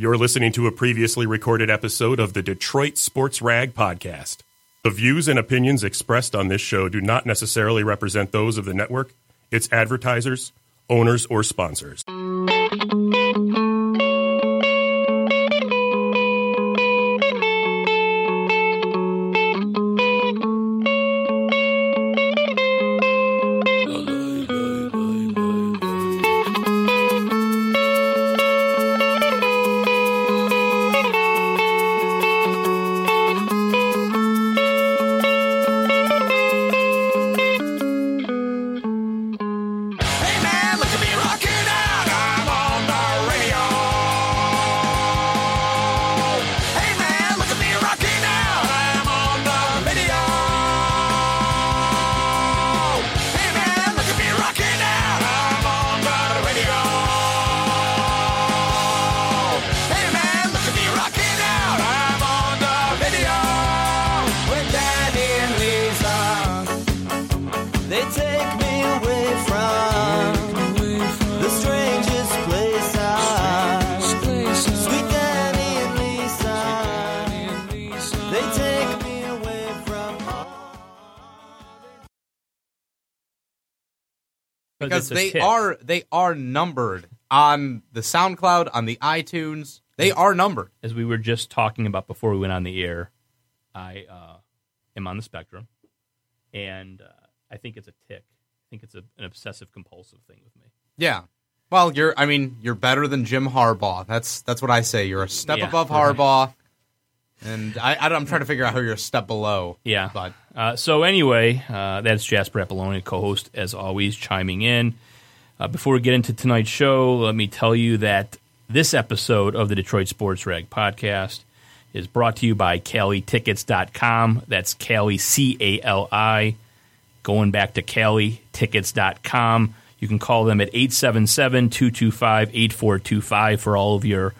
You're listening to a previously recorded episode of the Detroit Sports Rag Podcast. The views and opinions expressed on this show do not necessarily represent those of the network, its advertisers, owners, or sponsors. They are numbered on the SoundCloud, on the iTunes. They are numbered. as we were just talking about before we went on the air, I uh, am on the spectrum, and uh, I think it's a tick. I think it's a, an obsessive compulsive thing with me. Yeah. Well, you're. I mean, you're better than Jim Harbaugh. That's that's what I say. You're a step Yeah, above right. Harbaugh, and I, I am trying to figure out how you're a step below. Yeah. but Uh, so anyway, uh, that's Jasper Apollonia, co-host as always, chiming in. Uh, before we get into tonight's show, let me tell you that this episode of the Detroit Sports Rag podcast is brought to you by CaliTickets.com. That's Cali, C A L I. Going back to CaliTickets.com. You can call them at 877 225 8425 for all of your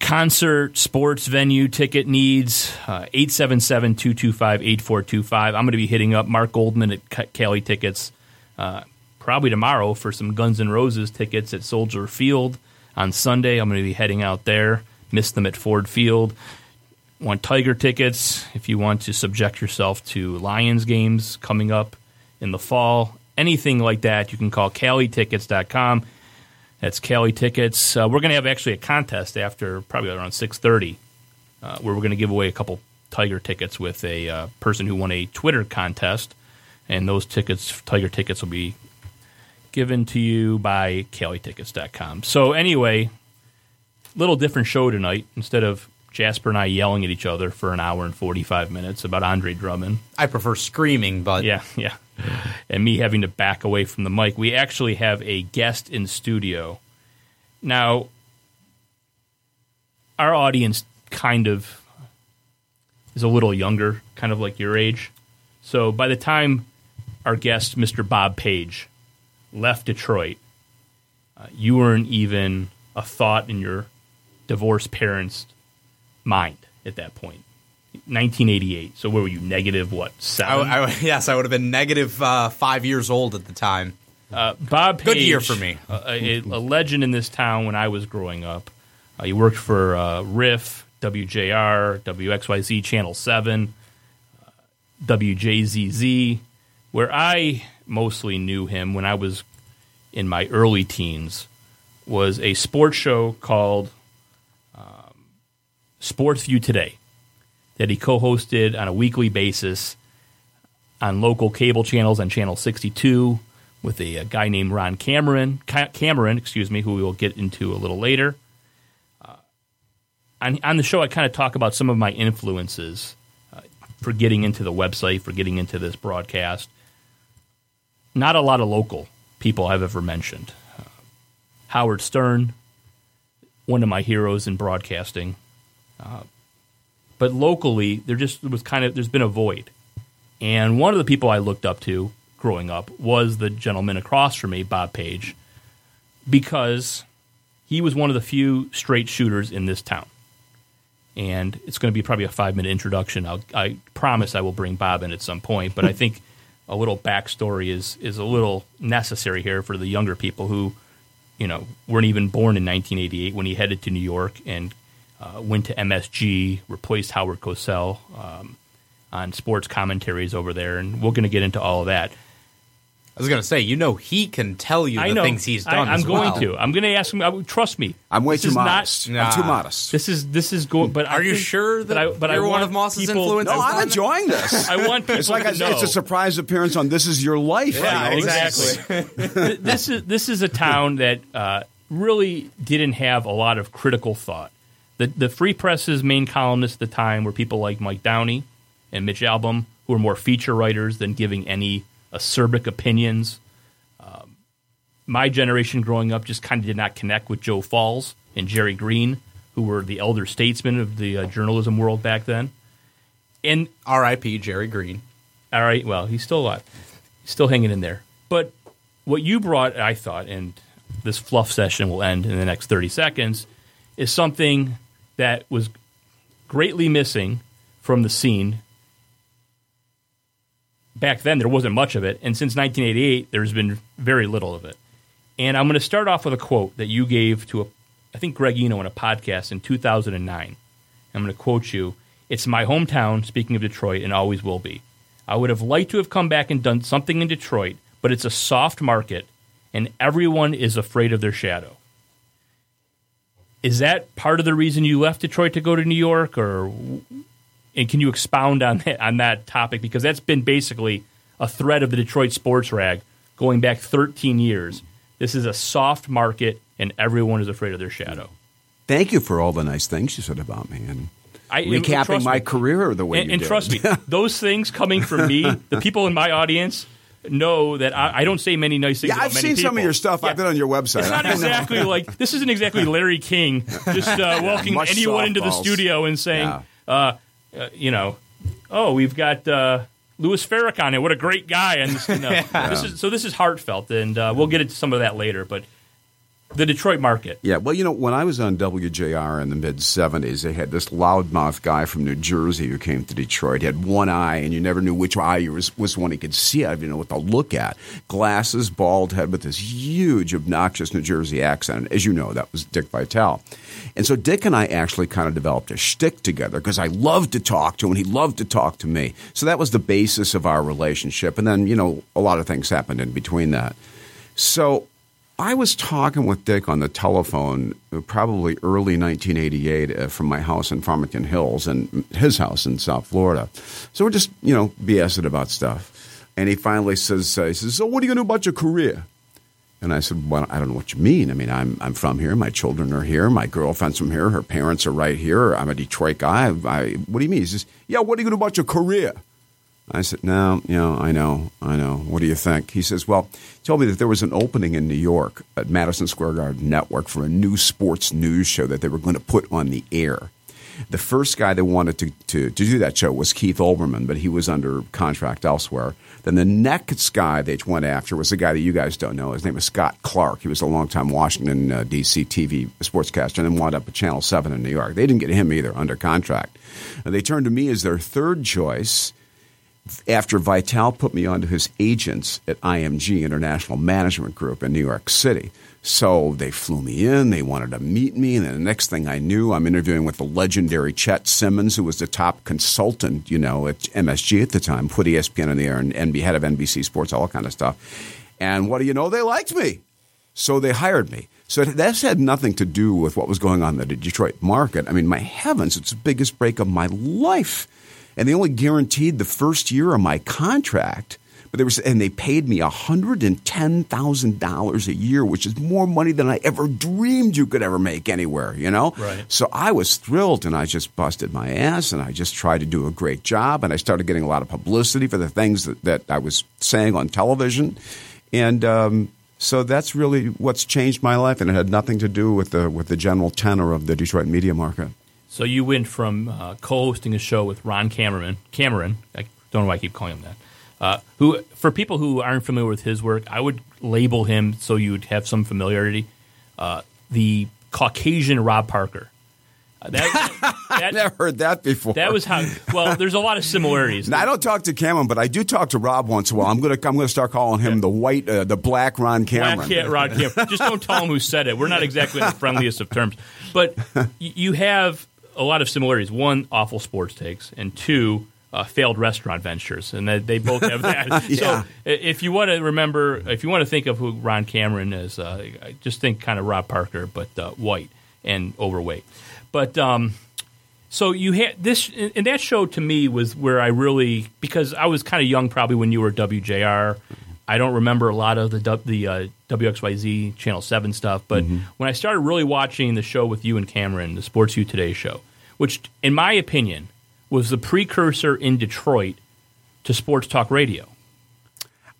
concert, sports venue ticket needs, uh, 877 225 8425. I'm going to be hitting up Mark Goldman at Ca- Cali Tickets uh, probably tomorrow for some Guns N' Roses tickets at Soldier Field on Sunday. I'm going to be heading out there. Missed them at Ford Field. Want Tiger tickets if you want to subject yourself to Lions games coming up in the fall. Anything like that, you can call CaliTickets.com. That's Cali Tickets. Uh, we're going to have actually a contest after probably around 6:30, uh, where we're going to give away a couple Tiger tickets with a uh, person who won a Twitter contest, and those tickets, Tiger tickets, will be given to you by CaliTickets.com. So anyway, little different show tonight. Instead of Jasper and I yelling at each other for an hour and 45 minutes about Andre Drummond, I prefer screaming. But yeah, yeah. And me having to back away from the mic. We actually have a guest in studio. Now, our audience kind of is a little younger, kind of like your age. So by the time our guest, Mr. Bob Page, left Detroit, uh, you weren't even a thought in your divorced parents' mind at that point. 1988. So where were you? Negative what? I, Seven. I, yes, I would have been negative uh, five years old at the time. Uh, Bob Page, Good year for me. a, a, a legend in this town when I was growing up. Uh, he worked for uh, Riff, WJR, WXYZ Channel 7, uh, WJZZ, where I mostly knew him when I was in my early teens, was a sports show called um, Sports View Today that he co hosted on a weekly basis on local cable channels on Channel 62 with a, a guy named Ron Cameron, Ca- Cameron, excuse me, who we will get into a little later. Uh, on, on the show, I kind of talk about some of my influences uh, for getting into the website, for getting into this broadcast. Not a lot of local people I've ever mentioned. Uh, Howard Stern, one of my heroes in broadcasting. Uh, but locally, there just was kind of there's been a void. And one of the people I looked up to growing up was the gentleman across from me, Bob Page, because he was one of the few straight shooters in this town. And it's going to be probably a five minute introduction. I'll, I promise I will bring Bob in at some point, but I think a little backstory is is a little necessary here for the younger people who, you know weren't even born in 1988 when he headed to New York and uh, went to MSG, replaced Howard Cosell um, on sports commentaries over there, and we're going to get into all of that. I was going to say, you know, he can tell you I the know things he's done. I'm as going well. to. I'm going to ask him. I, trust me. I'm way This too is not- modest. I'm too modest. This is this is going. But I Are you think- sure that I, but I you're one of Moss's people- influences? no, I'm enjoying this. I want people It's like to a, know. it's a surprise appearance on This Is Your Life. Yeah, you know? exactly. Th- this is this is a town that uh, really didn't have a lot of critical thought. The the Free Press's main columnists at the time were people like Mike Downey and Mitch Albom, who were more feature writers than giving any acerbic opinions. Um, my generation growing up just kind of did not connect with Joe Falls and Jerry Green, who were the elder statesmen of the uh, journalism world back then. And R.I.P. Jerry Green. all right. Well, he's still alive. He's still hanging in there. But what you brought, I thought, and this fluff session will end in the next 30 seconds, is something that was greatly missing from the scene. Back then, there wasn't much of it. And since 1988, there's been very little of it. And I'm going to start off with a quote that you gave to, a, I think, Greg Eno in a podcast in 2009. I'm going to quote you. It's my hometown, speaking of Detroit, and always will be. I would have liked to have come back and done something in Detroit, but it's a soft market, and everyone is afraid of their shadow. Is that part of the reason you left Detroit to go to New York, or and can you expound on that on that topic because that's been basically a thread of the Detroit sports rag going back 13 years. This is a soft market, and everyone is afraid of their shadow. Thank you for all the nice things you said about me and I, recapping my me. career the way and, you and did. trust me, those things coming from me, the people in my audience know that I, I don't say many nice things. yeah, I've seen some of your stuff. Yeah. I've been on your website. It's not exactly like this. Isn't exactly Larry King just uh, welcoming anyone into the studio and saying, Yeah. uh, uh, you know, oh, we've got uh, Louis Farrakhan here. What a great guy! And no, this is so. This is heartfelt, and uh, we'll get into some of that later. But the Detroit market. Yeah, well, you know, when I was on WJR in the mid 70s, they had this loudmouth guy from New Jersey who came to Detroit. He had one eye, and you never knew which eye was, was the one he could see out of, you know, what to look at. Glasses, bald head with this huge, obnoxious New Jersey accent. As you know, that was Dick Vitale. And so Dick and I actually kind of developed a shtick together because I loved to talk to him, and he loved to talk to me. So that was the basis of our relationship. And then, you know, a lot of things happened in between that. So I was talking with Dick on the telephone uh, probably early 1988 uh, from my house in Farmington Hills and his house in South Florida. So we're just, you know, BSing about stuff. And he finally says, uh, he says, so what are you going to do about your career? And I said, well, I don't know what you mean. I mean, I'm, I'm from here. My children are here. My girlfriend's from here. Her parents are right here. I'm a Detroit guy. I, what do you mean? He says, yeah, what are you going to do about your career? I said, no, you know, I know, I know. What do you think? He says, well, he told me that there was an opening in New York at Madison Square Garden Network for a new sports news show that they were going to put on the air. The first guy that wanted to, to, to do that show was Keith Olbermann, but he was under contract elsewhere. Then the next guy they went after was a guy that you guys don't know. His name was Scott Clark. He was a longtime Washington, uh, D.C. TV sportscaster and then wound up at Channel 7 in New York. They didn't get him either under contract. And they turned to me as their third choice after Vitale put me onto his agents at IMG International Management Group in New York City. So they flew me in, they wanted to meet me, and the next thing I knew, I'm interviewing with the legendary Chet Simmons, who was the top consultant, you know, at MSG at the time, put ESPN in the air and, and be head of NBC Sports, all that kind of stuff. And what do you know? They liked me. So they hired me. So that's had nothing to do with what was going on in the Detroit market. I mean, my heavens, it's the biggest break of my life. And they only guaranteed the first year of my contract. But they were, and they paid me $110,000 a year, which is more money than I ever dreamed you could ever make anywhere, you know? Right. So I was thrilled and I just busted my ass and I just tried to do a great job. And I started getting a lot of publicity for the things that, that I was saying on television. And um, so that's really what's changed my life. And it had nothing to do with the, with the general tenor of the Detroit media market. So you went from uh, co-hosting a show with Ron Cameron. Cameron, I don't know why I keep calling him that. Uh, who, for people who aren't familiar with his work, I would label him so you'd have some familiarity. Uh, the Caucasian Rob Parker. Uh, That, I that, never heard that before. that was how. Well, there's a lot of similarities. Now, I don't talk to Cameron, but I do talk to Rob once in a while. I'm gonna I'm gonna start calling him the white, uh, the black Ron Cameron. Black cat, Rod Cameron. Just don't tell him who said it. We're not exactly the friendliest of terms, but you have a lot of similarities. One, awful sports takes, and two, uh, failed restaurant ventures, and that they both have that. Yeah. So, if you want to remember, if you want to think of who Ron Cameron is, uh, just think kind of Rob Parker, but uh, white and overweight. But um, so you had this, and that show to me was where I really because I was kind of young probably when you were WJR. I don't remember a lot of the the uh, WXYZ Channel Seven stuff, but when I started really watching the show with you and Cameron, the Sports View Today show, which in my opinion was the precursor in Detroit to sports talk radio.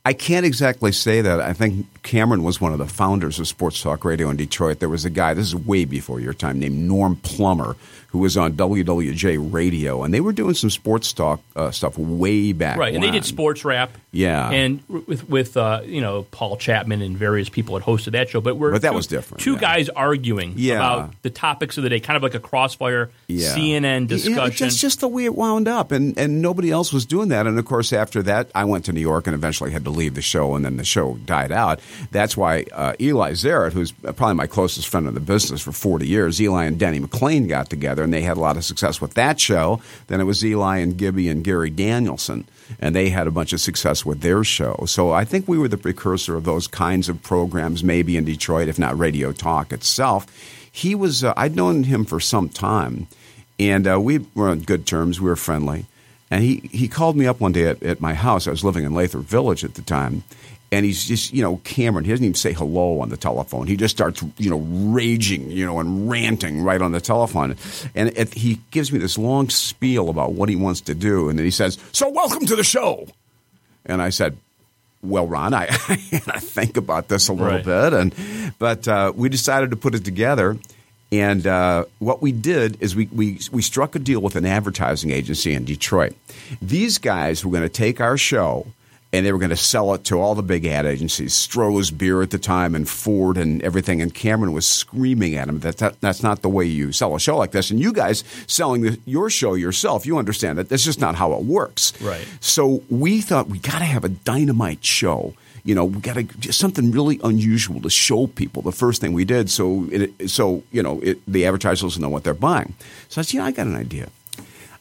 I can't exactly say that. I think Cameron was one of the founders of Sports Talk Radio in Detroit. There was a guy, this is way before your time, named Norm Plummer, who was on WWJ Radio, and they were doing some sports talk uh, stuff way back Right, and they did sports rap. Yeah. and with with uh, you know Paul Chapman and various people had hosted that show. But we're But that two- was different, Two yeah. guys arguing Yeah. about the topics of the day, kind of like a crossfire Yeah. CNN Yeah, discussion. that's just the way it wound up, and and nobody else was doing that. And of course, after that, I went to New York and eventually had to leave the show, and then the show died out. That's why uh, Eli Zaret, who's probably my closest friend in the business for forty years, Eli and Denny McLain got together, and they had a lot of success with that show. Then it was Eli and Gibby and Gary Danielson. And they had a bunch of success with their show. So I think we were the precursor of those kinds of programs, maybe in Detroit, if not Radio Talk itself. He was, uh, I'd known him for some time. And uh, we were on good terms. We were friendly. And he, he called me up one day at, at my house. I was living in Lathrop Village at the time. And he's just, you know, Cameron, he doesn't even say hello on the telephone. He just starts, you know, raging, you know, and ranting right on the telephone. And it, he gives me this long spiel about what he wants to do. And then he says, So, welcome to the show. And I said, well, Ron, I, I think about this a little Right. bit, and but uh, we decided to put it together. And uh, what we did is we, we we struck a deal with an advertising agency in Detroit. These guys were going to take our show and they were going to sell it to all the big ad agencies, Stroh's Beer at the time, and Ford and everything. And Cameron was screaming at him that, that that's not the way you sell a show like this. And you guys selling the, your show yourself, you understand that that's just not how it works. Right. So we thought we got to have a dynamite show. You know, we got to just something really unusual to show people. The first thing we did, so it, so you know, it, the advertisers know what they're buying. So I said, yeah, I got an idea.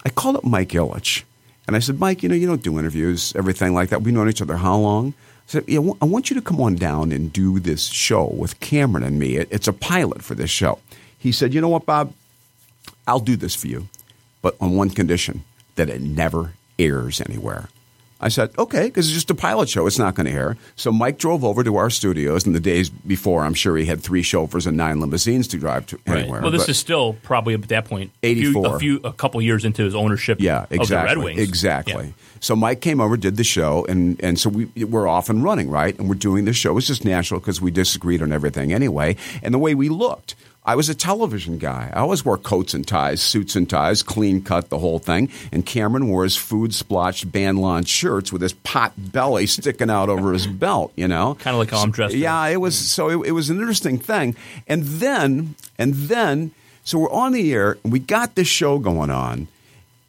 I called up Mike Ilitch, and I said, Mike, you know, you don't do interviews, everything like that. We've known each other how long? I said, yeah, I want you to come on down and do this show with Cameron and me. It's a pilot for this show. He said, you know what, Bob? I'll do this for you, but on one condition that it never airs anywhere. I said, okay, because it's just a pilot show. It's not going to air. So Mike drove over to our studios. In the days before, I'm sure he had three chauffeurs and nine limousines to drive to Right. anywhere. Well, this but- is still probably at that point a few- 84. a few, a couple years into his ownership. Yeah, exactly. of the Red Wings. Exactly. Yeah. So Mike came over, did the show, and, and so we, we're off and running, right? And we're doing the show. It's just natural because we disagreed on everything anyway. And the way we looked, I was a television guy. I always wore coats and ties, suits and ties, clean cut, the whole thing. And Cameron wore his food splotched Ban-Lon shirts with his pot belly sticking out over his belt, you know? Kinda like how I'm dressed Yeah, it was so it, it was an interesting thing. And then and then so we're on the air and we got this show going on.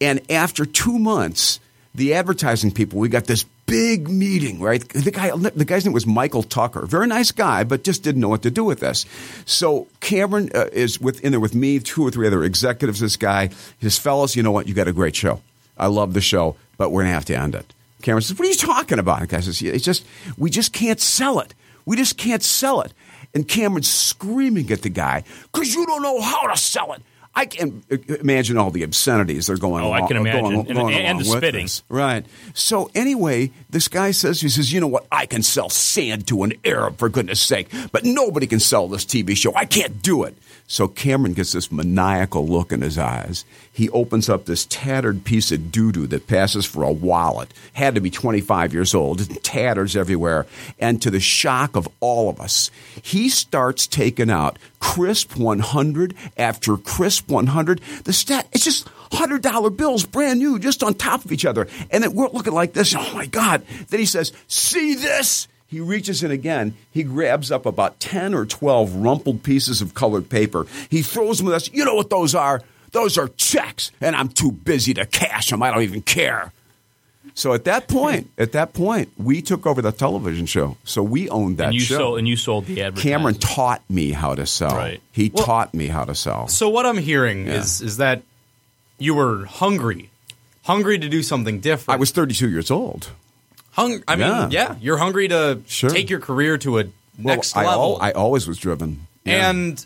And after two months, the advertising people, we got this big meeting, right? The guy, the guy's name was Michael Tucker, very nice guy, but just didn't know what to do with this. So Cameron uh, is with in there with me, two or three other executives. This guy, his fellas, you know what? You got a great show. I love the show, but we're gonna have to end it. Cameron says, "What are you talking about?" And the guy says, "It's just we just can't sell it. We just can't sell it." And Cameron's screaming at the guy because you don't know how to sell it. I can imagine all the obscenities they're going. On. Oh, I can imagine. going- And- going and along the with spitting. this. Right. So anyway, this guy says he says, you know what? I can sell sand to an Arab for goodness sake, but nobody can sell this TV show. I can't do it. So Cameron gets this maniacal look in his eyes. He opens up this tattered piece of doo doo that passes for a wallet. Had to be 25 years old. Tatters everywhere. And to the shock of all of us, he starts taking out crisp 100 after crisp 100. The stat, it's just $100 bills, brand new, just on top of each other. And it, we're looking like this. Oh my God. Then he says, See this? He reaches in again. He grabs up about 10 or 12 rumpled pieces of colored paper. He throws them at us. You know what those are? Those are checks, and I'm too busy to cash them. I don't even care. So at that point, at that point, we took over the television show. So we owned that and you show. sold and you sold the advertising. Cameron taught me how to sell. Right. He Well- taught me how to sell. So what I'm hearing is is that you were hungry, hungry to do something different. I was 32 years old. Hung. I mean, Yeah. yeah, you're hungry to Sure. take your career to a Well, next I, level. al- I always was driven. Yeah. And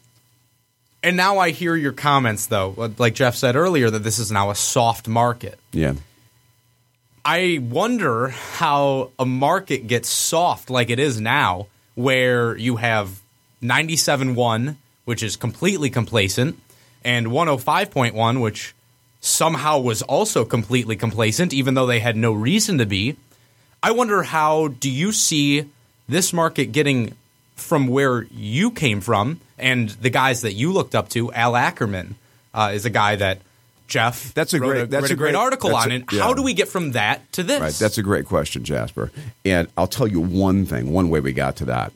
and now I hear your comments though, like Jeff said earlier, that this is now a soft market. yeah. I wonder how a market gets soft like it is now, where you have 97.1, which is completely complacent, and 105.1, which somehow was also completely complacent, even though they had no reason to be. I wonder how do you see this market getting from where you came from and the guys that you looked up to? Al Ackerman uh, is a guy that Jeff That's a wrote great- that's a a great, great- article on. a- and yeah. how do we get from that to this? Right. That's a great question, Jasper. And I'll tell you one thing, one way we got to that.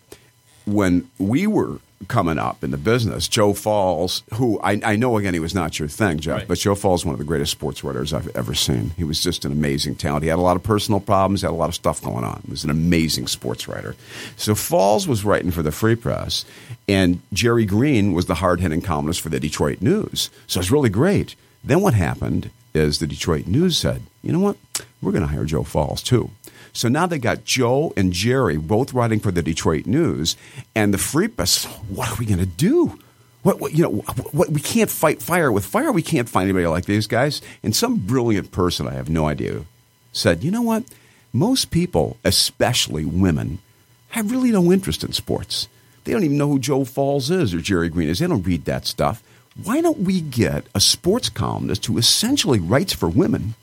When we were coming up in the business, Joe Falls, who I, I know again he was not your thing, Jeff, Right. but Joe Falls one of the greatest sports writers I've ever seen. He was just an amazing talent. He had a lot of personal problems, had a lot of stuff going on. He was an amazing sports writer. So Falls was writing for the Free Press, and Jerry Green was the hard hitting columnist for the Detroit News. So it was really great. Then what happened is the Detroit News said, you know what? We're going to hire Joe Falls too. So now they got Joe and Jerry both writing for the Detroit News, and the Free Press. What are we going to do? What, what you know? What, what we can't fight fire with fire. We can't find anybody like these guys. And some brilliant person, I have no idea, said, you know what? Most people, especially women, have really no interest in sports. They don't even know who Joe Falls is or Jerry Green is. They don't read that stuff. Why don't we get a sports columnist who essentially writes for women?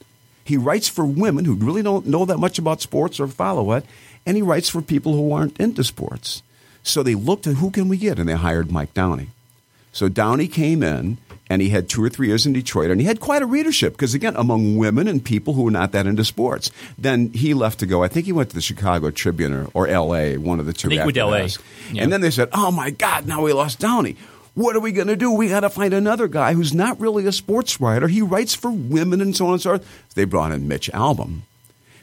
He writes for women who really don't know that much about sports or follow it, and he writes for people who aren't into sports. So they looked at who can we get, and they hired Mike Downey. So Downey came in, and he had two or three years in Detroit, and he had quite a readership because, again, among women and people who were not that into sports. Then he left to go. I think he went to the Chicago Tribune or, or L.A., one of the two. I think he went to after LA. Yeah. And then they said, "Oh my God, now we lost Downey." What are we going to do? We got to find another guy who's not really a sports writer. He writes for women and so on and so forth. They brought in Mitch Albom.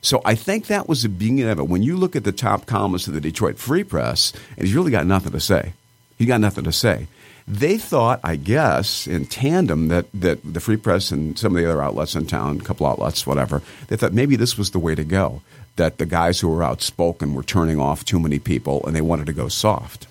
So I think that was the beginning of it. When you look at the top columnist of the Detroit Free Press, and he's really got nothing to say. He got nothing to say. They thought, I guess, in tandem that, that the Free Press and some of the other outlets in town, a couple outlets, whatever, they thought maybe this was the way to go. That the guys who were outspoken were turning off too many people and they wanted to go soft.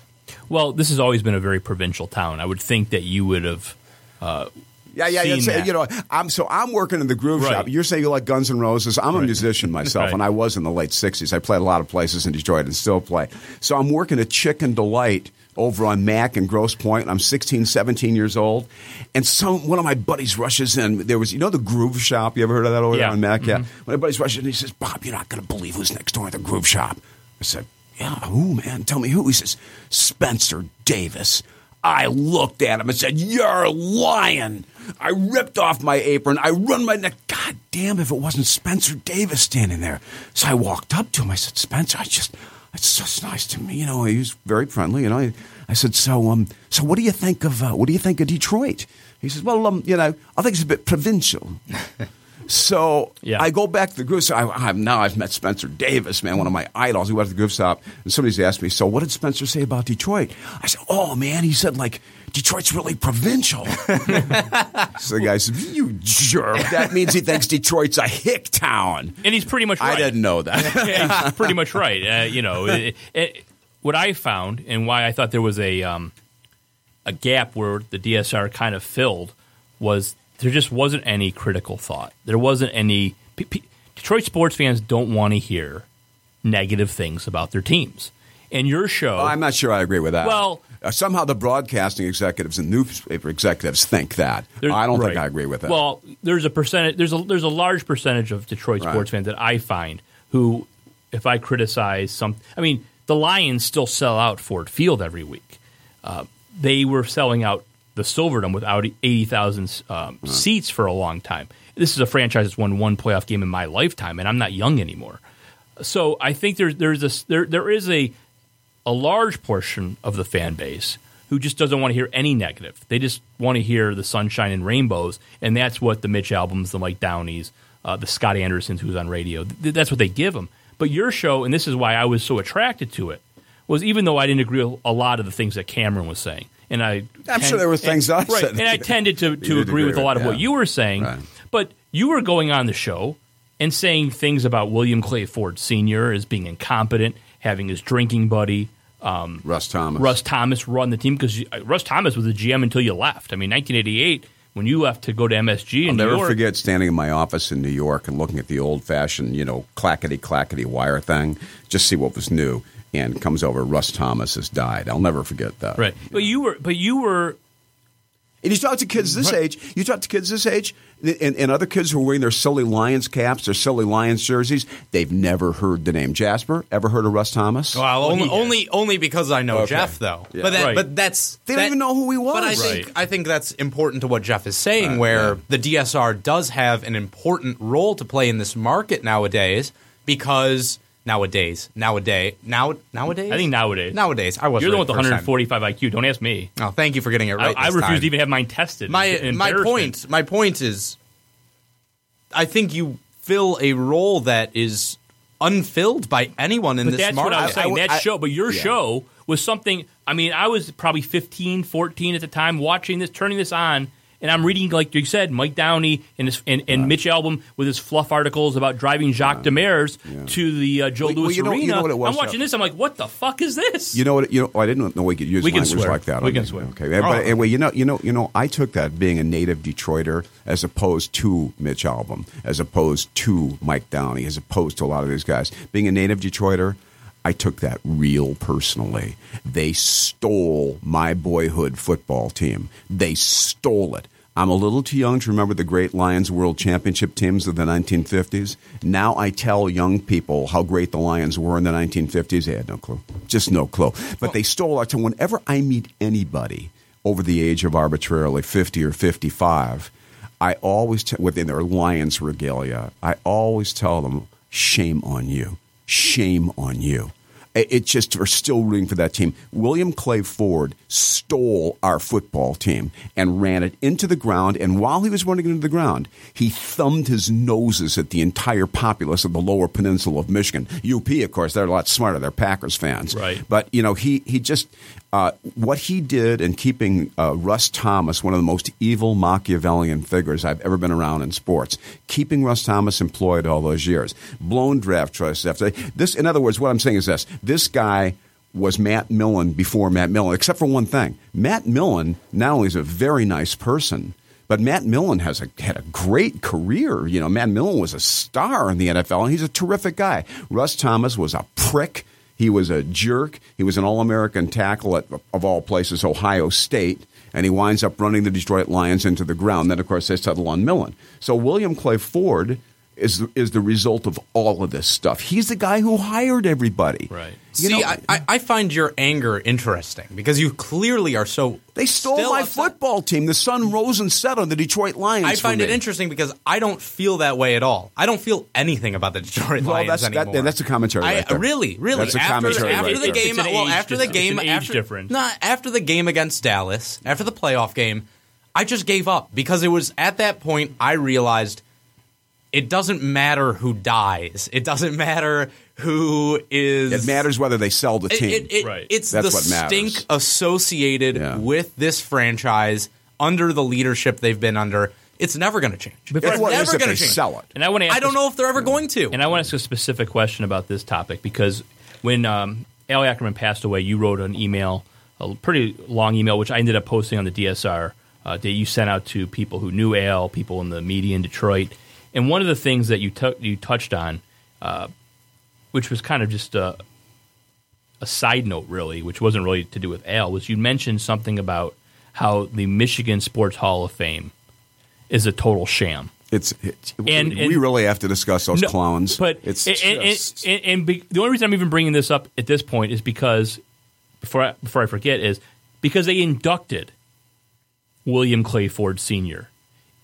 Well, this has always been a very provincial town. I would think that you would have. Uh, Yeah, yeah, it's, that. you know, I'm so I'm working in the groove Right. shop. You're saying you like Guns N' Roses. I'm a musician myself, Right. and I was in the late '60s. I played a lot of places in Detroit and still play. So I'm working at Chicken Delight over on Mack and Grosse Pointe. I'm 16, 17 years old, and some one of my buddies rushes in. There was, you know, the Groove Shop. You ever heard of that over there on Mack? Yeah. Mm-hmm. One of my buddies rushes in. And he says, "Bob, you're not going to believe who's next door at the Groove Shop." I said, "Yeah, who, man? Tell me who." He says, "Spencer Davis." I looked at him and said, You're lying. I ripped off my apron. I run my neck. God damn, if it wasn't Spencer Davis standing there. So I walked up to him. I said, Spencer, I just, it's just nice to me. You know, he was very friendly. You know, I, I said, So, um, so what do you think of, uh, what do you think of Detroit? He says, Well, um, you know, I think it's a bit provincial. So Yeah. I go back to the groove shop. I, I'm, now I've met Spencer Davis, man, one of my idols. We went to the groove shop, and somebody's asked me, "So what did Spencer say about Detroit?" I said, "Oh man, he said like Detroit's really provincial." so the guy said, "You jerk! That means he thinks Detroit's a hick town." and he's pretty much right. I didn't know that. yeah, he's pretty much right. Uh, you know, it, it, what I found and why I thought there was a um, a gap where the DSR kind of filled was there just wasn't any critical thought. There wasn't any. P- P- Detroit sports fans don't want to hear negative things about their teams. And your show, I'm not sure I agree with that. Well- Uh, somehow the broadcasting executives and newspaper executives think that. I don't think. I agree with that. Well, there's a percentage. There's a there's a large percentage of Detroit Right. sports fans that I find who, if I criticize some, I mean, the Lions still sell out Ford Field every week. Uh, they were selling out the Silverdome without eighty thousand um, seats for a long time. This is a franchise that's won one playoff game in my lifetime, and I'm not young anymore. So I think there's there's a there there is a a large portion of the fan base who who just doesn't want to hear any negative. They just want to hear the sunshine and rainbows, and that's what the Mitch Alboms, the Mike Downeys, uh, the Scott Andersons, who's on radio, th- that's what they give them. But your show, and this is why I was so attracted to it, was even though I didn't agree with a lot of the things that Cameron was saying, and I, I'm sure there were things and, I right, said and I tended to, to agree agree with a lot with, of what you were saying, Right. but you were going on the show and saying things about William Clay Ford Sr. as being incompetent, having his drinking buddy um, Russ Thomas. Russ Thomas run the team because uh, Russ Thomas was the GM until you left. I mean, 1988 when you left to go to MSG I'll in never York. forget standing in my office in New York and looking at the old fashioned, you know, clackety clackety wire thing, just see what was new. And comes over, Russ Thomas has died. I'll never forget that. Right, but you were, but you were And you talk to kids this age, you talk to kids this age, and, and other kids who are wearing their silly Lions caps, their silly Lions jerseys, they've never heard the name. Jasper, ever heard of Russ Thomas? Well, only, only only because I know Okay. Jeff, though. Yeah. But that, Right. but that's They don't that- even know who he was. But I think Right. I think that's important to what Jeff is saying, Right, where yeah. the DSR does have an important role to play in this market nowadays because nowadays, nowadays, now nowadays, I think nowadays. nowadays I was You're the right one with the first time. 145 IQ. Don't ask me. Oh, thank you for getting it right. I, I refuse time. to even have mine tested. my my point my point is I think you fill a role that is unfilled by anyone in But this that's market. what I was saying. I- that I- show, but your yeah. show was something. I mean, I was probably 15, 14 at the time watching this, turning this on, and I'm reading, like you said, Mike Downey and his, and, and Mitch Albom with his fluff articles about driving Jacques Demers to the uh, Joe Well, well, Louis you know- you Arena. know what it was, I'm watching Jeff? this. I'm like, what the fuck is this? You know what? You know, I didn't know we could use We language swear. like that. We can swear. Okay, but anyway, you know, you know, you know, I took that being a native Detroiter as opposed to Mitch Albom, as opposed to Mike Downey, as opposed to a lot of these guys. Being a native Detroiter, I took that real personally. They stole my boyhood football team. They stole it. I'm a little too young to remember the great Lions World Championship teams of the 1950s. Now I tell young people how great the Lions were in the 1950s. They had no clue. Just no clue. But they stole our time. Whenever I meet anybody over the age of arbitrarily 50 or 55, I always, within their Lions regalia, I always tell them, shame on you. Shame on you. It just we're still rooting for that team. William Clay Ford stole our football team and ran it into the ground. And while he was running into the ground, he thumbed his noses at the entire populace of the Lower Peninsula of Michigan. UP, of course, they're a lot smarter. They're Packers fans, Right. But you know, he he just uh, what he did in keeping uh, Russ Thomas, one of the most evil Machiavellian figures I've ever been around in sports, keeping Russ Thomas employed all those years, blown draft choices after this. In other words, what I'm saying is this: this guy was Matt Millen before Matt Millen, except for one thing. Matt Millen not only is a very nice person. But Matt Millen has a, had a great career. You know, Matt Millen was a star in the NFL, and he's a terrific guy. Russ Thomas was a prick. He was a jerk. He was an All American tackle at, of all places, Ohio State, and he winds up running the Detroit Lions into the ground. Then, of course, they settle on Millen. So William Clay Ford is is the result of all of this stuff. He's the guy who hired everybody. Right. You See, know, I, I, I find your anger interesting because you clearly are so. they stole my upset. football team. The sun rose and set on the Detroit Lions. I for find it interesting because I don't feel that way at all. I don't feel anything about the Detroit Well, Lions that's- that- anymore. that's a commentary I, right there. Really, really. That's a after, commentary after right the there. game, It's an well, age after the game, It's an age after, difference. Nah, after the game against Dallas, after the playoff game, I just gave up because it was at that point I realized it doesn't matter who dies. It doesn't matter who is. It matters whether they sell the team. it- it- Right. It's That's the what matters. stink associated Yeah. with this franchise under the leadership they've been under. It's never going to change. Before- it's What is never going to change. sell it? And I want to. Ask I don't this- know if they're ever going to. And I want to ask a specific question about this topic because when um, Al Ackerman passed away, you wrote an email, a pretty long email, which I ended up posting on the DSR uh, that you sent out to people who knew Al, people in the media in Detroit. And one of the things that you tou- you touched on, uh, which was kind of just a, a side note, really, which wasn't really to do with Al, was you mentioned something about how the Michigan Sports Hall of Fame is a total sham. It's, it's And- we and- really have to discuss those No, clowns. But it's and, and- just, and, and be, the only reason I'm even bringing this up at this point is because before I, before I forget is because they inducted William Clay Ford Sr.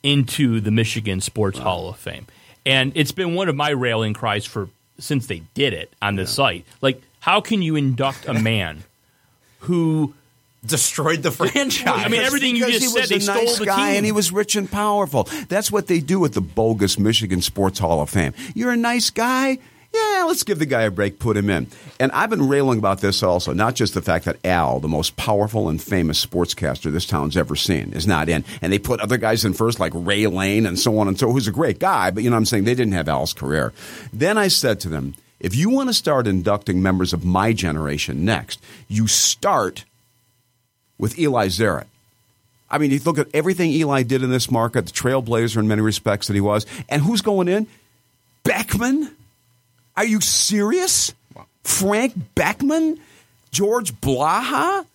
into the Michigan Sports Hall of Fame, and it's been one of my rallying cries for since they did it on the site. Like, how can you induct a man who destroyed the franchise. I mean, everything you just said, they was a stole nice the guy team. and he was rich and powerful. That's what they do with the bogus Michigan Sports Hall of Fame. You're a nice guy. Yeah, let's give the guy a break, put him in. And I've been railing about this also, not just the fact that Al, the most powerful and famous sportscaster this town's ever seen, is not in. And they put other guys in first, like Ray Lane and so on and so, on, who's a great guy, but you know what I'm saying? They didn't have Al's career. Then I said to them, if you want to start inducting members of my generation next, you start with Eli Zaret. I mean, you look at everything Eli did in this market, the trailblazer in many respects that he was. And who's going in? Beckman? Are you serious? Frank Beckman? George Blaha?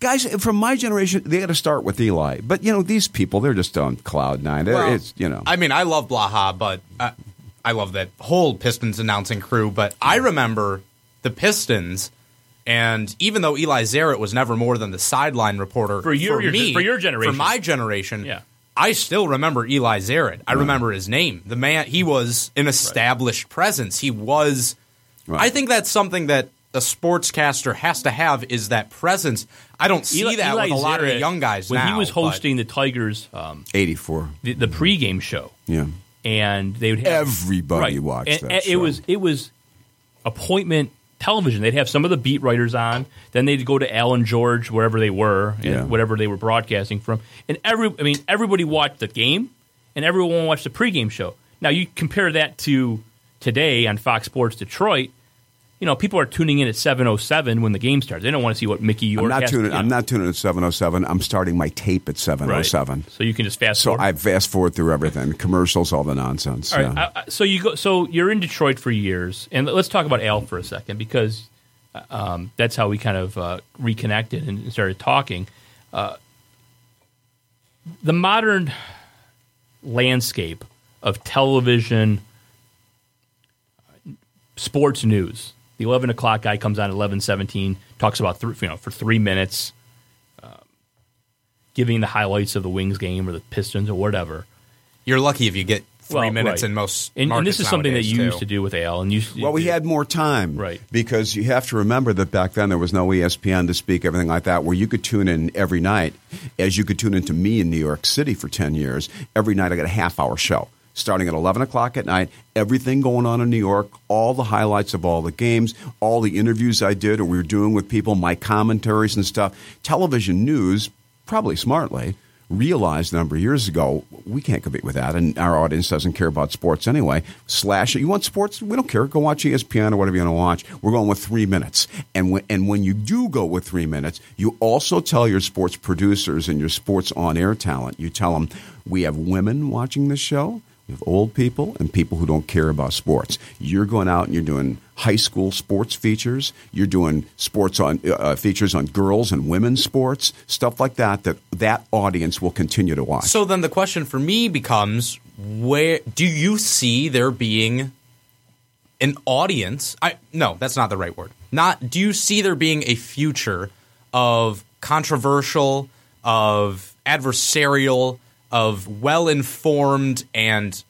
Guys, from my generation, they got to start with Eli. But, you know, these people, they're just on cloud nine. They're- Well, it's, you know. I mean, I love Blaha, but uh, I love that whole Pistons announcing crew. But I remember the Pistons, and even though Eli Zaret was never more than the sideline reporter For your- your- me, for your generation. for my generation, Yeah. I still remember Eli Zaret. I remember his name. The man, he was an established presence. He was. Right. I think that's something that a sportscaster has to have is that presence. I don't see Eli- that Eli with a lot of young guys when now. he was but- hosting the Tigers um, 84. the, the pregame show, Yeah. and they would have Everybody right. watched and, that and show. It was it was appointment television. They'd have some of the beat writers on, then they'd go to Alan George wherever they were, and Yeah. whatever they were broadcasting from, and every I mean everybody watched the game, and everyone watched the pregame show. Now you compare that to today on Fox Sports Detroit. You know, people are tuning in at seven oh seven when the game starts. They don't want to see what Mickey York. I'm not tuning. I'm not tuning in at 707. I'm starting my tape at Right. 707. So you can just fast So forward. I fast forward through everything, commercials, all the nonsense. All right. yeah. I, I- so you go. So you're in Detroit for years, and let's talk about Al for a second because um, that's how we kind of uh, reconnected and started talking. Uh, the modern landscape of television, sports news. The eleven o'clock guy comes on at eleven seventeen, talks about three, you know for three minutes, um, giving the highlights of the Wings game or the Pistons or whatever. You're lucky if you get three Well, minutes right. in most. And, and this is something that you too. used to do with Al, and you. Well, we had more time, Right. Because you have to remember that back then there was no ESPN to speak, everything like that, where you could tune in every night, as you could tune into me in New York City for ten years. Every night I got a half hour show. Starting at 11 o'clock at night, everything going on in New York, all the highlights of all the games, all the interviews I did or we were doing with people, my commentaries and stuff. Television news, probably smartly, realized a number of years ago we can't compete with that, and our audience doesn't care about sports anyway. Slash it. You want sports? We don't care. Go watch ESPN or whatever you want to watch. We're going with three minutes, and when and when you do go with three minutes, you also tell your sports producers and your sports on air talent. You tell them we have women watching this show. We have old people and people who don't care about sports. You're going out and you're doing high school sports features. You're doing sports on uh, features on girls and women's sports, stuff like that. That that audience will continue to watch. So then the question for me becomes: Where do you see there being an audience? I no, that's not the right word. Not do you see there being a future of controversial, of adversarial, of well informed and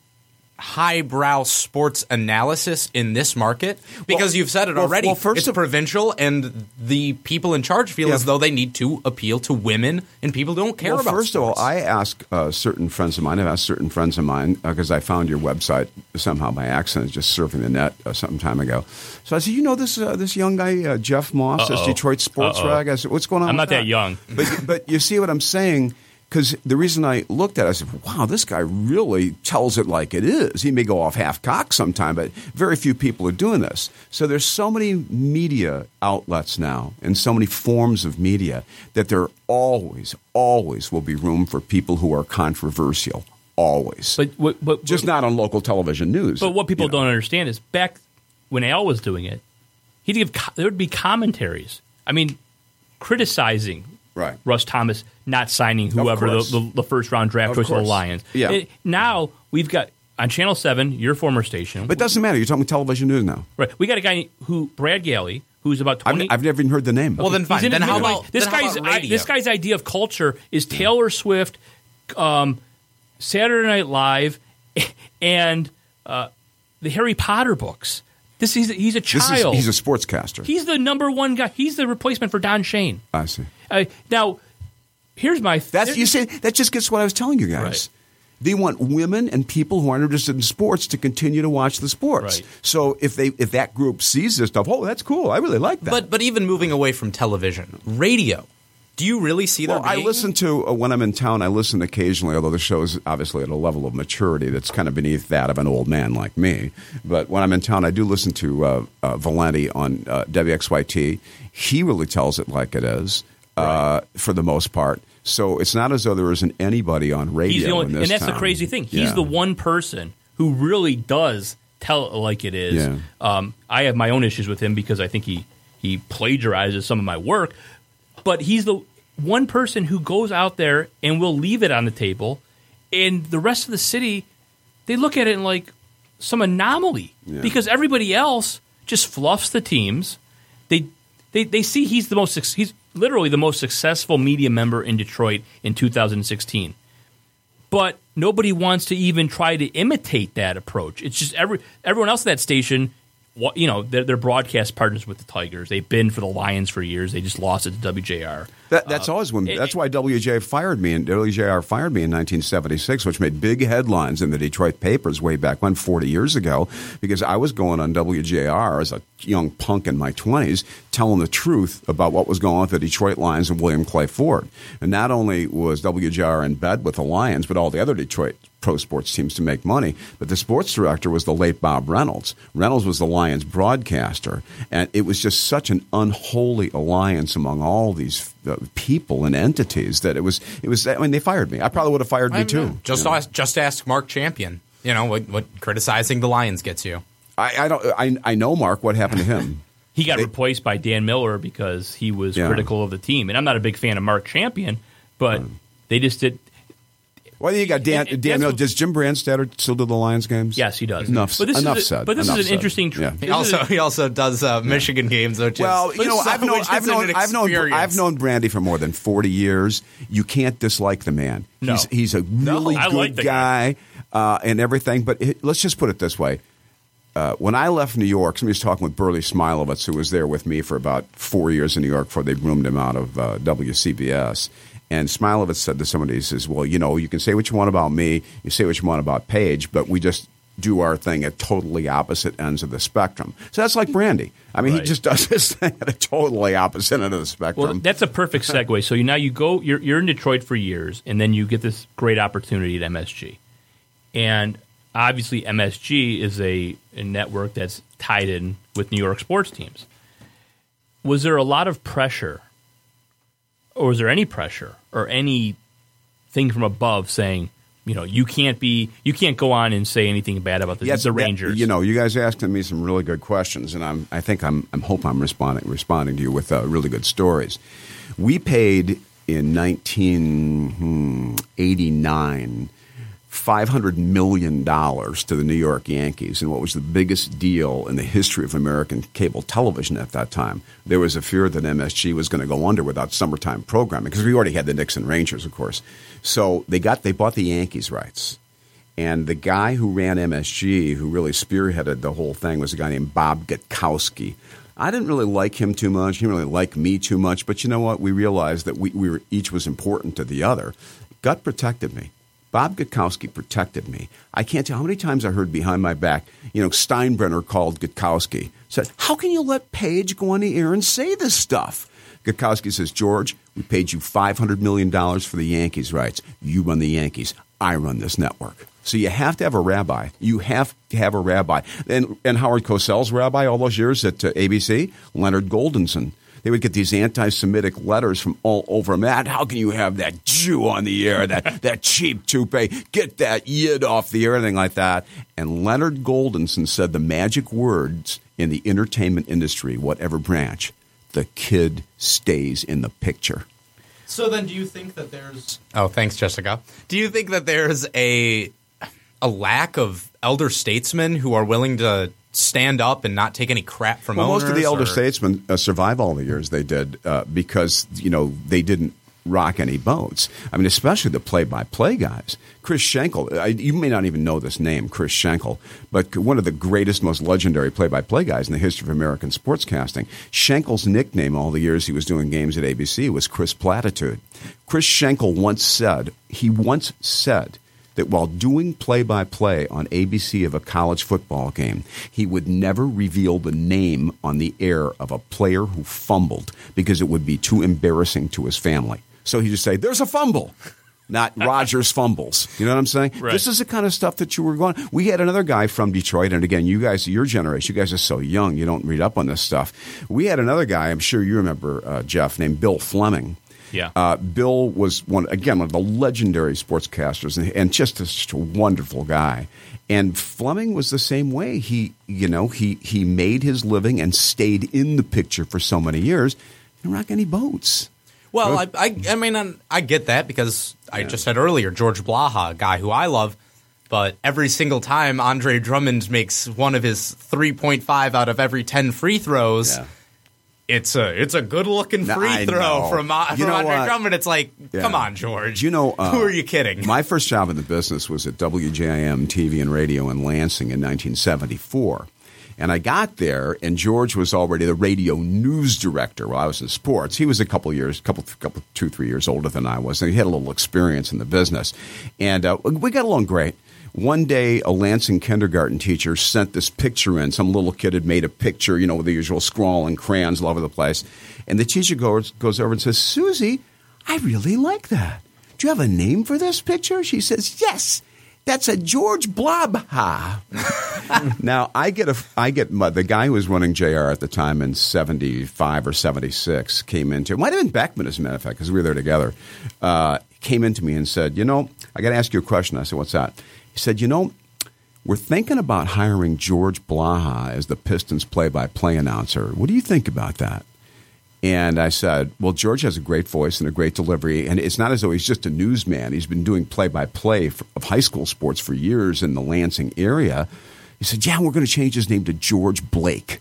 highbrow sports analysis in this market because Well- you've said it well- already well, first it's of- provincial and the people in charge feel Yeah. as though they need to appeal to women and people don't care well, about first sports. of all, I ask uh, certain friends of mine. I've asked certain friends of mine because I found your website somehow by accident, just surfing the net uh, some time ago. So I said, "You know this uh, this young guy uh, Jeff Moss, this. Detroit sports Uh-oh. rag." I said, "What's going on?" I'm not that young. but but you see what I'm saying. Because the reason I looked at it, I said, wow, this guy really tells it like it is. He may go off half cock sometime, but very few people are doing this. So there's so many media outlets now and so many forms of media that there always, always will be room for people who are controversial. Always. But what, but just not on local television news. But what people you know. don't understand is back when Al was doing it, he'd give there would be commentaries. I mean, criticizing Right. Russ Thomas not signing whoever the, the, the first round draft Of choice of the. Lions. Yeah. It- now we've got on Channel Seven, your former station. But it doesn't matter. You're talking television news now. right, we got a guy who Brad Galli, who's about I've, twenty. I've never even heard the name. Well, then fine. in Then how about this then how guy's about I- this guy's idea of culture is Taylor Swift, um, Saturday Night Live, and uh, the Harry Potter books. This he's he's a This is, child. he's a sportscaster. He's the number one guy. He's the replacement for Don Shane. I see. Uh, now, here's my That's you see. That just gets what I was telling you guys. Right. They want women and people who aren't interested in sports to continue to watch the sports. Right. So if they if that group sees this stuff, oh, that's cool. I really like that. But but even moving away from television, radio. Do you really see well, their I listen to uh, when I'm in town. I listen occasionally, although the show is obviously at a level of maturity that's kind of beneath that of an old man like me. But when I'm in town, I do listen to uh, uh, Valenti on uh, WXYT. He really tells it like it is, uh, for the most part. So it's not as though there isn't anybody on radio. He's the only, and that's the crazy thing. He's Yeah. the one person who really does tell it like it is. Yeah. Um, I have my own issues with him because I think he he plagiarizes some of my work, but he's the one person who goes out there and will leave it on the table, and the rest of the city they look at it and like some anomaly because everybody else just fluffs the teams. They they they see he's the most he's literally the most successful media member in Detroit in 2016 but nobody wants to even try to imitate that approach. It's just every everyone else at that station, you know, they're, they're broadcast partners with the Tigers. They've been for the Lions for years. They just lost it to WJR. That, that's uh, always when. That's why WJ fired me, and WJR fired me in 1976, which made big headlines in the Detroit papers way back when, 40 years ago, because I was going on WJR as a young punk in my 20s, telling the truth about what was going on with the Detroit Lions and William Clay Ford. And not only was WJR in bed with the Lions, but all the other Detroit pro sports teams to make money. But the sports director was the late Bob Reynolds. Reynolds was the Lions broadcaster, and it was just such an unholy alliance among all these uh, people and entities that it was. It was. I mean, they fired me. I probably would have fired me too. Just you know. ask, just ask Mark Champion. You know what, what criticizing the Lions gets you. I, I don't. I, I know Mark. What happened to him? He got replaced by Dan Miller because he was Yeah. critical of the team. And I'm not a big fan of Mark Champion, but they just did. Well, you got Dan. And- and Dan Miller. Does Jim Brandstatter still do the Lions games? Yes, he does. Enough. But this enough is a, said. But this enough is an said. interesting. tr- Yeah. He also he also does uh, Michigan games, which Well, is, you know, I've known, is I've known, I've known. I've known Brandy for more than forty years. You can't dislike the man. No. He's he's a really I good like the guy, uh, and everything. But it, let's just put it this way: uh, when I left New York, somebody was talking with Bernie Smilovitz, who was there with me for about four years in New York before they groomed him out of uh, WCBS. And Smilovitz said to somebody, he says, "Well, you know, you can say what you want about me, you say what you want about Page, but we just." Do our thing at totally opposite ends of the spectrum. So that's like Brandy. I mean, he just does his thing at a totally opposite end of the spectrum. Well, that's a perfect segue. So you now you go, you're, you're in Detroit for years, and then you get this great opportunity at MSG, and obviously MSG is a, a network that's tied in with New York sports teams. Was there a lot of pressure, or was there any pressure, or any thing from above saying, you know, you can't be, you can't go on and say anything bad about the, Yes, the Rangers? you know, you guys asking me some really good questions, and I'm, I think I'm, I'm hope I'm responding responding to you with uh, really good stories. We paid in 1989 $500 million to the New York Yankees in what was the biggest deal in the history of American cable television at that time. There was a fear that MSG was going to go under without summertime programming because we already had the and Rangers, of course. So they got they bought the Yankees rights. And the guy who ran MSG, who really spearheaded the whole thing, was a guy named Bob Gutkowski. I didn't really like him too much. He didn't really like me too much. But you know what? We realized that we, we were, each was important to the other. Gut protected me. Bob Gutkowski protected me. I can't tell how many times I heard behind my back, you know, Steinbrenner called Gutkowski, said, How can you let Page go on the air and say this stuff? Gutkowski says, George, we paid you $500 million for the Yankees' rights. You run the Yankees. I run this network. So you have to have a rabbi. You have to have a rabbi. And, and Howard Cosell's rabbi all those years at uh, ABC, Leonard Goldenson. They would get these anti-Semitic letters from all over. Matt, how can you have that Jew on the air, that, that cheap toupee? Get that yid off the air, anything like that. And Leonard Goldenson said the magic words in the entertainment industry, whatever branch, the kid stays in the picture. So then, do you think that there's? Oh, thanks, Jessica. Do you think that there's a a lack of elder statesmen who are willing to stand up and not take any crap from Well, most of the elder or- statesmen uh, survive all the years they did uh, because you know they didn't rock any boats. I mean, especially the play-by-play guys. Chris Schenkel, I, you may not even know this name, Chris Schenkel, but one of the greatest, most legendary play-by-play guys in the history of American sportscasting. Schenkel's nickname all the years he was doing games at ABC was Chris Platitude. Chris Schenkel once said, he once said that while doing play by play on ABC of a college football game, he would never reveal the name on the air of a player who fumbled because it would be too embarrassing to his family. So he'd just say, There's a fumble. Not Rogers fumbles. You know what I'm saying? Right. This is the kind of stuff that you were going. We had another guy from Detroit, and again, you guys, your generation, you guys are so young, you don't read up on this stuff. We had another guy, I'm sure you remember, uh, Jeff, named Bill Fleming. Yeah. Uh, Bill was one again one of the legendary sportscasters and, and just a, just a wonderful guy. And Fleming was the same way. He you know he he made his living and stayed in the picture for so many years. Didn't rock any boats. Well, I, I, I mean, I, I get that because I just said earlier George Blaha, a guy who I love, but every single time Andre Drummond makes one of his three point five out of every ten free throws, Yeah. It's a it's a good looking free I throw know. from, uh, You from know Andre what? Drummond. It's like, Yeah. come on, George. You know, uh, who are you kidding? My first job in the business was at WJIM TV and radio in Lansing in 1974. And I got there, and George was already the radio news director while I was in sports. He was a couple years, couple, couple, two, three years older than I was, and he had a little experience in the business. And uh, we got along great. One day, a Lansing kindergarten teacher sent this picture in. Some little kid had made a picture, you know, with the usual scrawl and crayons all over the place. And the teacher goes, goes over and says, Susie, I really like that. Do you have a name for this picture? She says, Yes. That's a George Blobha. now I get a I get the guy who was running JR at the time in seventy five or seventy six came into it might have been Beckman as a matter of fact because we were there together. Uh, came into me and said, you know, I got to ask you a question. I said, what's that? He said, you know, we're thinking about hiring George Blaha as the Pistons play by play announcer. What do you think about that? And I said, Well, George has a great voice and a great delivery. And it's not as though he's just a newsman. He's been doing play by play of high school sports for years in the Lansing area. He said, Yeah, we're going to change his name to George Blake.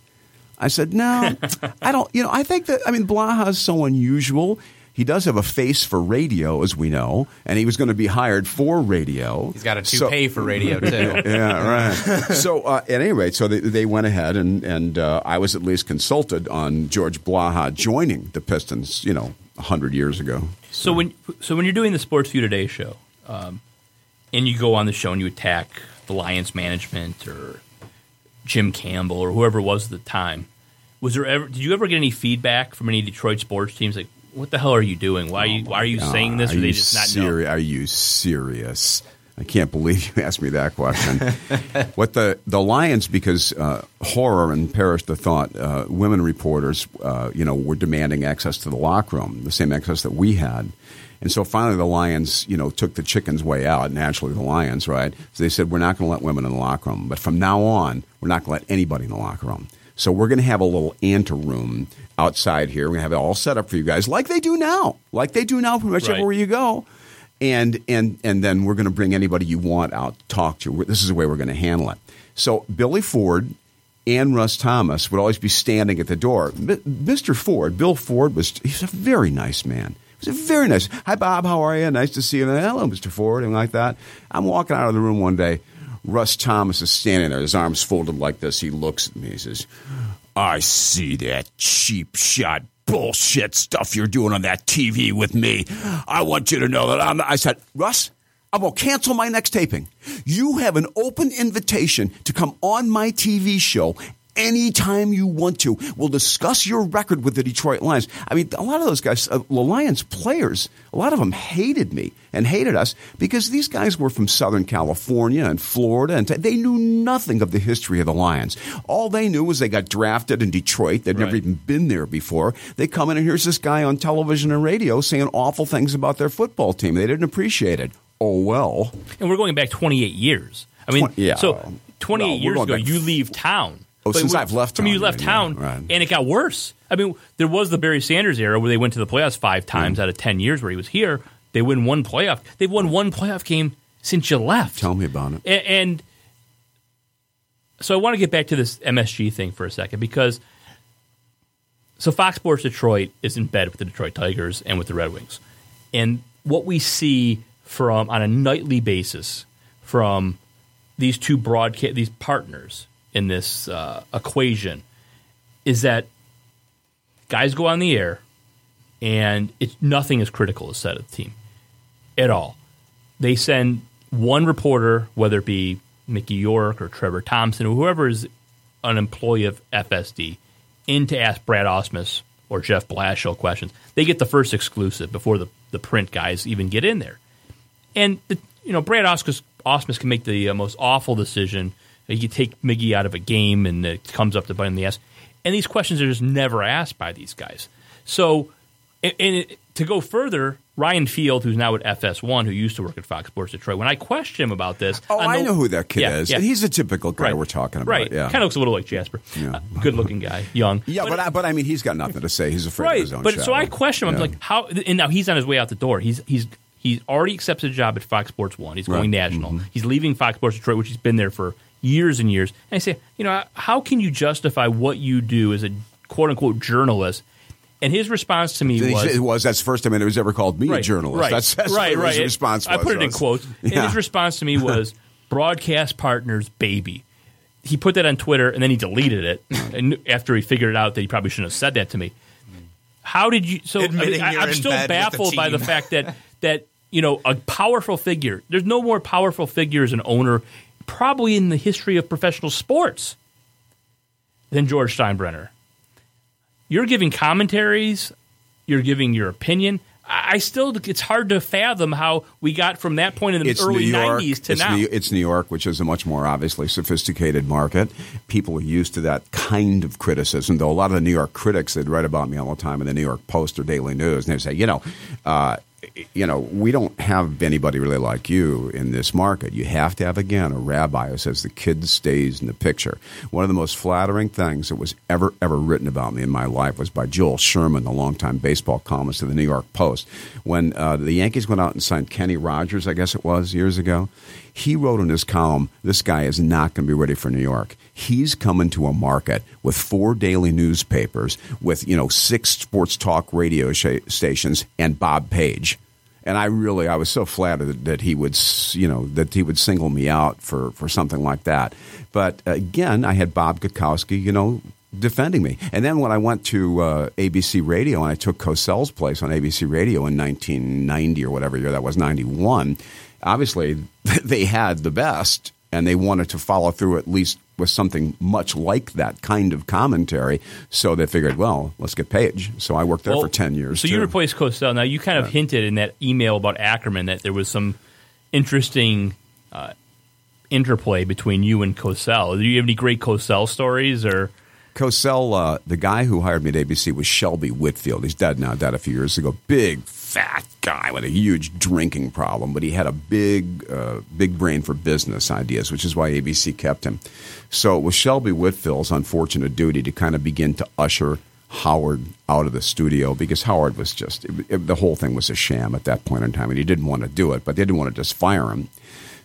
I said, No, I don't. You know, I think that, I mean, Blaha is so unusual. He does have a face for radio, as we know, and he was going to be hired for radio. He's got a So- toupee for radio too. yeah, right. so uh, at any rate, so they, they went ahead and and uh, I was at least consulted on George Blaha joining the Pistons. You know, hundred years ago. So when so when you're doing the Sports View Today show, um, and you go on the show and you attack the Lions management or Jim Campbell or whoever it was at the time, was there ever did you ever get any feedback from any Detroit sports teams like, what the hell are you doing? Why are you why are you saying this? Uh, Or are they you just not know? Are you serious? I can't believe you asked me that question. what the the Lions, because uh, horror and perish the thought, uh, women reporters, uh, you know, were demanding access to the locker room, the same access that we had. And so finally, the Lions, you know, took the chicken's way out. Naturally, the Lions, right? So they said, "We're not going to let women in the locker room, but from now on, we're not going to let anybody in the locker room." So we're going to have a little anteroom outside here. We're going to have it all set up for you guys, like they do now, like they do now, pretty much Right. everywhere you go. And and and then we're going to bring anybody you want out to talk to. This is the way we're going to handle it. So Billy Ford and Russ Thomas would always be standing at the door. Mr. Ford, Bill Ford was he's a very nice man. He was a very nice. Hi Bob, how are you? Nice to see you. Hello, Mr. Ford, and like that. I'm walking out of the room one day. Russ Thomas is standing there, his arms folded like this. He looks at me. He says, I see that cheap shot bullshit stuff you're doing on that TV with me. I want you to know that I'm. I said, Russ, going to cancel my next taping. You have an open invitation to come on my TV show anytime you want to. We'll discuss your record with the Detroit Lions. I mean, a lot of those guys, uh, the Lions players, a lot of them hated me and hated us because these guys were from Southern California and Florida, and they knew nothing of the history of the Lions. All they knew was they got drafted in Detroit. They'd never even been there before. They come in, and here's this guy on television and radio saying awful things about their football team. They didn't appreciate it. Oh, well. And we're going back 28 years. I mean, Twen- yeah. so 28 Well, years ago, back- you leave town. Oh, But since when- I've left from you left yeah, town, right. and it got worse. I mean, there was the Barry Sanders era where they went to the playoffs five mm. times out of 10 years where he was here. They win one playoff. They've won one playoff game since you left. Tell me about it. A- And, so I want to get back to this MSG thing for a second because so Fox Sports Detroit is in bed with the Detroit Tigers and with the Red Wings. And what we see from on a nightly basis from these two broadcast these partners in this uh, equation is that guys go on the air and it's nothing is critical is said of the team at all. They send one reporter, whether it be Mickey York or Trevor Thompson or whoever is an employee of FSD, in to ask Brad Ausmus or Jeff Blashill questions. They get the first exclusive before the, the print guys even get in there. And the, you know, Brad Ausmus, Ausmus can make the uh, most awful decision. Can take Miggy out of a game, and it comes up to bite in the ass. And these questions are just never asked by these guys. So, and, it, to go further, Ryan Field, who's now at FS1, who used to work at Fox Sports Detroit, when I questioned him about this, Oh, on I know who that kid Yeah, is. yeah. He's a typical guy Right. we're talking about. Right. Yeah. Kind of looks a little like Jasper. Yeah. Uh, good looking guy, young. yeah, but, I, but I mean, he's got nothing to say. He's afraid of his own But so. I question him. I'm Yeah. like, how? And now he's on his way out the door. He's he's he's already accepted a job at Fox Sports One. He's going Right. Mm-hmm. national. He's leaving Fox Sports Detroit, which he's been there for years and years. And I say, you know, how can you justify what you do as a quote unquote journalist? And his response to me was, it was that's the first time anyone was ever called me a journalist. Right, That's, that's right, right. his response I put it in was- quotes. And his response to me was broadcast partners baby. He put that on Twitter and then he deleted it. and after he figured out that he probably shouldn't have said that to me. How did you so Admitting I, am still with the baffled by the fact that that you know a powerful figure. There's no more powerful figure as an owner probably in the history of professional sports than George Steinbrenner. You're giving commentaries, you're giving your opinion. I still, it's hard to fathom how we got from that point in the It's early York. 90s to it's now. New, it's New York, which is a much more obviously sophisticated market. People are used to that kind of criticism, though a lot of the New York critics that write about me all the time in the New York Post or Daily News, and they say, you know, uh, you know, we don't have anybody really like you in this market. You have to have again a rabbi who says the kid stays in the picture. One of the most flattering things that was ever ever written about me in my life was by Joel Sherman, the longtime baseball columnist of the New York Post. When uh, the Yankees went out and signed Kenny Rogers, I guess it was years ago, he wrote in his column, "This guy is not going to be ready for New York. He's coming to a market with four daily newspapers, with you know six sports talk radio sh- stations, and Bob Page." And I really, I was so flattered that, he would, you know, that he would single me out for, for something like that. But again, I had Bob Gutkowski, you know, defending me. And then when I went to uh, ABC Radio and I took Cosell's place on ABC Radio in 1990 or whatever year that was, 91, obviously they had the best and they wanted to follow through at least with something much like that kind of commentary. So they figured, well, let's get Page. So I worked there Well, for 10 years. So you replaced Cosell. Now, you kind of hinted in that email about Ackerman that there was some interesting uh, interplay between you and Cosell. Do you have any great Cosell stories or. Cosell, uh, the guy who hired me at ABC was Shelby Whitfield. He's dead now, died a few years ago. Big, fat guy with a huge drinking problem, but he had a big, uh, big brain for business ideas, which is why ABC kept him. So it was Shelby Whitfield's unfortunate duty to kind of begin to usher Howard out of the studio because Howard was just, it, it- the whole thing was a sham at that point in time, and he didn't want to do it, but they didn't want to just fire him.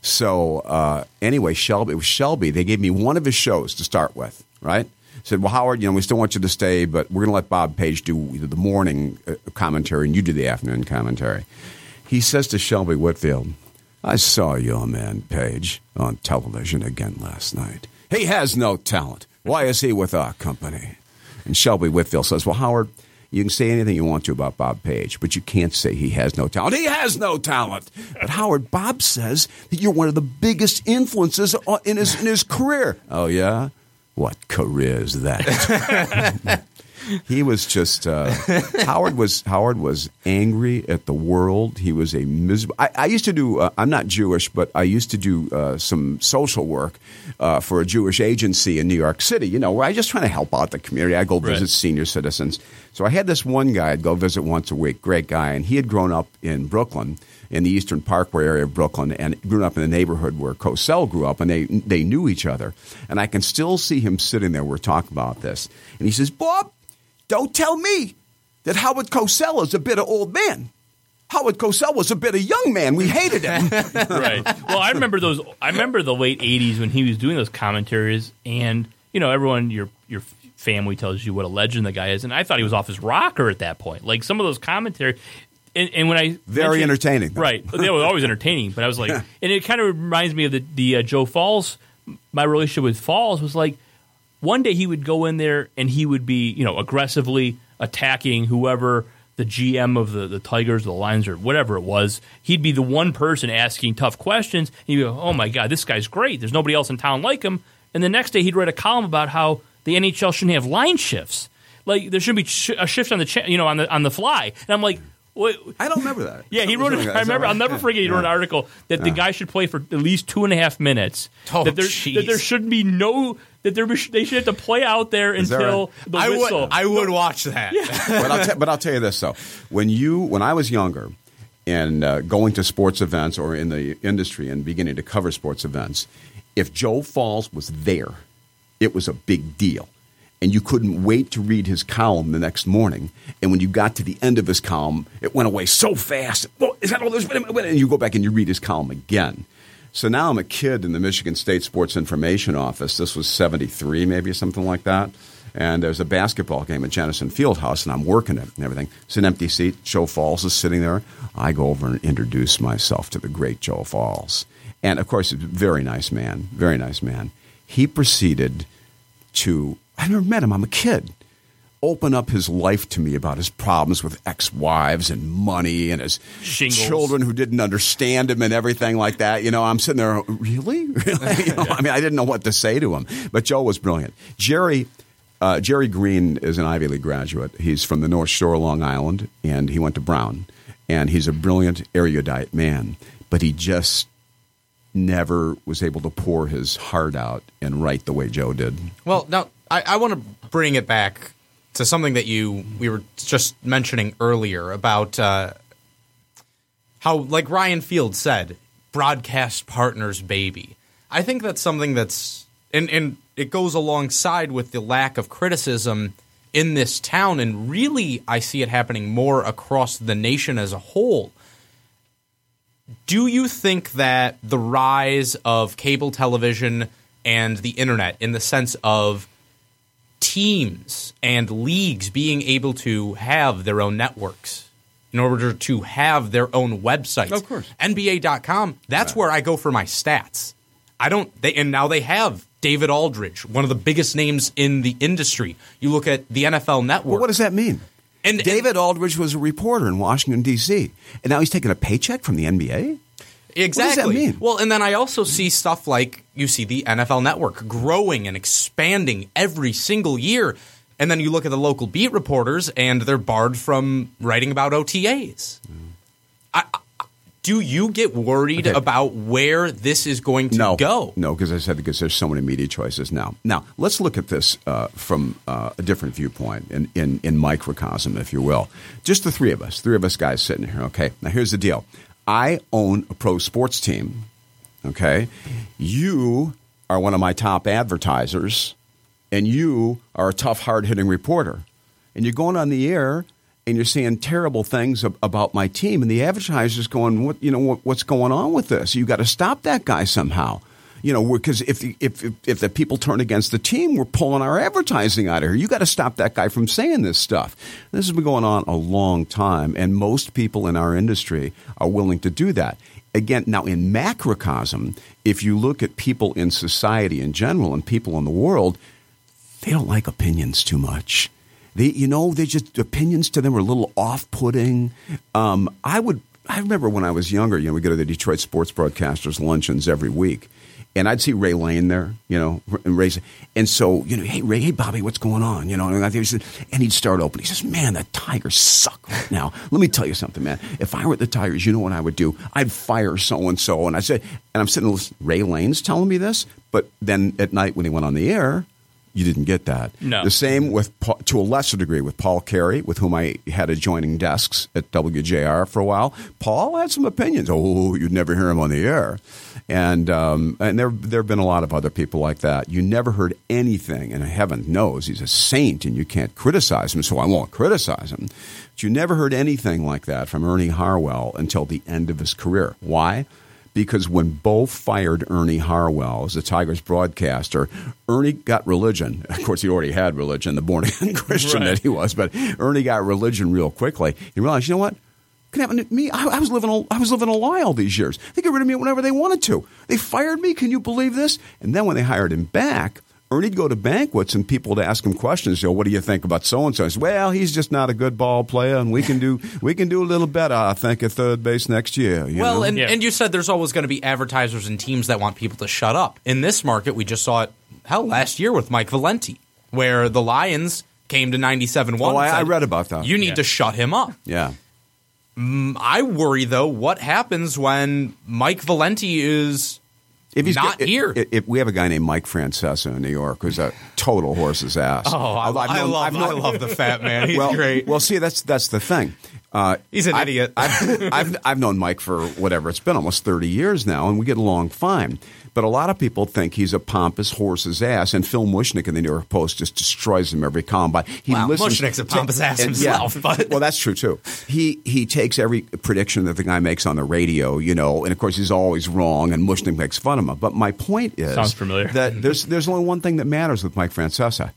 So uh, anyway, Shelby it was Shelby. They gave me one of his shows to start with, right? Said, well, Howard, you know, we still want you to stay, but we're going to let Bob Page do the morning uh, commentary, and you do the afternoon commentary. He says to Shelby Whitfield, "I saw your man Page on television again last night. He has no talent. Why is he with our company?" And Shelby Whitfield says, "Well, Howard." You can say anything you want to about Bob Page, but you can't say he has no talent. He has no talent. But Howard, Bob says that you're one of the biggest influences in his in his career. Oh yeah, what career is that? he was just uh, Howard was Howard was angry at the world. He was a miserable. I, I used to do. Uh, I'm not Jewish, but I used to do uh, some social work uh, for a Jewish agency in New York City. You know, where I just trying to help out the community. I go visit Right. senior citizens. So I had this one guy I'd go visit once a week. Great guy, and he had grown up in Brooklyn. In the Eastern Parkway area of Brooklyn, and grew up in the neighborhood where Cosell grew up, and they they knew each other. And I can still see him sitting there. We're talking about this, and he says, "Bob, don't tell me that Howard Cosell is a bitter old man. Howard Cosell was a bitter young man. We hated him. right. Well, I remember those. I remember the late '80s when he was doing those commentaries, and you know, everyone your your family tells you what a legend the guy is, and I thought he was off his rocker at that point. Like some of those commentary, and, and when I Very entertaining, though. right? They were always entertaining, but I was like, and it kind of reminds me of the the uh, Joe Falls. My relationship with Falls was like one day he would go in there and he would be you know aggressively attacking whoever the GM of the, the Tigers, the Lions, or whatever it was. He'd be the one person asking tough questions. And you go, oh my god, this guy's great. There's nobody else in town like him. And the next day he'd write a column about how the NHL shouldn't have line shifts. Like there shouldn't be sh- a shift on the cha- you know on the on the fly. And I'm like, I don't remember that. Yeah, he wrote. It. I remember. I'll never Yeah. forget. He wrote an article that the guy should play for at least two and a half minutes. Oh, that there that there should be no that there be, they should have to play out there Is until right? the I whistle. would I would watch that. but, I'll t- but I'll tell you this though: when you when I was younger and uh, going to sports events or in the industry and beginning to cover sports events, if Joe Falls was there, it was a big deal. And you couldn't wait to read his column the next morning. And when you got to the end of his column, it went away so fast. Well, is that all there's been? And you go back and you read his column again. So now I'm a kid in the Michigan State Sports Information Office. This was 73, maybe, something like that. And there's a basketball game at Jennison Fieldhouse, and I'm working it and everything. It's an empty seat. Joe Falls is sitting there. I go over and introduce myself to the great Joe Falls. And of course, a very nice man, very nice man. He proceeded to, I never met him, I'm a kid, open up his life to me about his problems with ex wives and money and his Shingles. children who didn't understand him and everything like that. You know, I'm sitting there, really? Really? You know, I mean, I didn't know what to say to him. But Joe was brilliant. Jerry. Uh, Jerry Green is an Ivy League graduate. He's from the North Shore, Long Island, and he went to Brown. And he's a brilliant, erudite man, but he just never was able to pour his heart out and write the way Joe did. Well, now I, I want to bring it back to something that you we were just mentioning earlier about uh, how, like Ryan Field said, broadcast partners, baby. I think that's something that's and and it goes alongside with the lack of criticism in this town, and really I see it happening more across the nation as a whole. Do you think that the rise of cable television and the internet, in the sense of teams and leagues being able to have their own networks in order to have their own websites. Of course. NBA.com, that's where I go for my stats. I don't they and now they have David Aldridge, one of the biggest names in the industry. You look at the NFL network. Well, what does that mean? And- David Aldridge was a reporter in Washington D.C. and now he's taking a paycheck from the NBA. Exactly. mean? Well, and then I also see stuff like you see the NFL network growing and expanding every single year. And then you look at the local beat reporters and they're barred from writing about OTAs. I, I- do you get worried Okay. about where this is going to no, go? No, because I said because there's so many media choices now. Now let's look at this uh, from uh, a different viewpoint, in, in in microcosm, if you will. Just the three of us, three of us guys sitting here. Okay, now here's the deal. I own a pro sports team. Okay, you are one of my top advertisers, and you are a tough, hard hitting reporter, and you're going on the air and you're saying terrible things ab- about my team, and the advertiser's going, "What you know? What, what's going on with this? You got to stop that guy somehow." You know, because if, if if if the people turn against the team, we're pulling our advertising out of here. You got to stop that guy from saying this stuff. This has been going on a long time, and most people in our industry are willing to do that. Again, now in macrocosm, if you look at people in society in general and people in the world, they don't like opinions too much. They, you know, they just opinions to them are a little off-putting. Um, I would, I remember when I was younger, you know, we go to the Detroit sports broadcasters luncheons every week, and I'd see Ray Lane there, you know, and Ray, and so you know, hey Ray, hey Bobby, what's going on? You know, and, I he said- and he'd start open. He says, "Man, the Tigers suck right now. Let me tell you something, man. If I were the Tigers, you know what I would do? I'd fire so and so." And I said, and I'm sitting, listening, Ray Lane's telling me this, but then at night when he went on the air. You didn't get that. No. The same with, to a lesser degree, with Paul Carey, with whom I had adjoining desks at WJR for a while. Paul had some opinions. Oh, you'd never hear him on the air. And um, and there there have been a lot of other people like that. You never heard anything, and heaven knows he's a saint, and you can't criticize him, so I won't criticize him. But you never heard anything like that from Ernie Harwell until the end of his career. Why? because when Bo fired Ernie Harwell as the Tigers broadcaster, Ernie got religion. Of course, he already had religion, the born again Christian Right. that he was, but Ernie got religion real quickly. He realized, you know what? Can happen to me. I, I was living a, I was living a lie all these years. They get rid of me whenever they wanted to. They fired me. Can you believe this? And then when they hired him back, Ernie'd go to banquets and people would ask him questions. You know, what do you think about so and so? Well, he's just not a good ball player, and we can do we can do a little better. I think at third base next year. you Well, know? and, Yeah. and you said there's always going to be advertisers and teams that want people to shut up. In this market, we just saw it, hell, last year with Mike Valenti, where the Lions came to 97 1. Oh, I- I read about that. You need Yeah. to shut him up. yeah. I worry, though, what happens when Mike Valenti is If he's not here. If, if we have a guy named Mike Francesa in New York who's a total horse's ass. Oh, I, Although I've I known- love, I've known- I love the fat man. He's well, great. Well, see, that's that's the thing. Uh, He's an I've- idiot. I've, I've I've known Mike for whatever it's been almost thirty years now, and we get along fine. But a lot of people think he's a pompous horse's ass, and Phil Mushnick in the New York Post just destroys him every column. He Well, listens Mushnick's a pompous ass himself, yeah. but- well, that's true too. He he takes every prediction that the guy makes on the radio, you know, and of course he's always wrong, and Mushnick makes fun of him. But my point is, Sounds familiar. That there's there's only one thing that matters with Mike Francesa.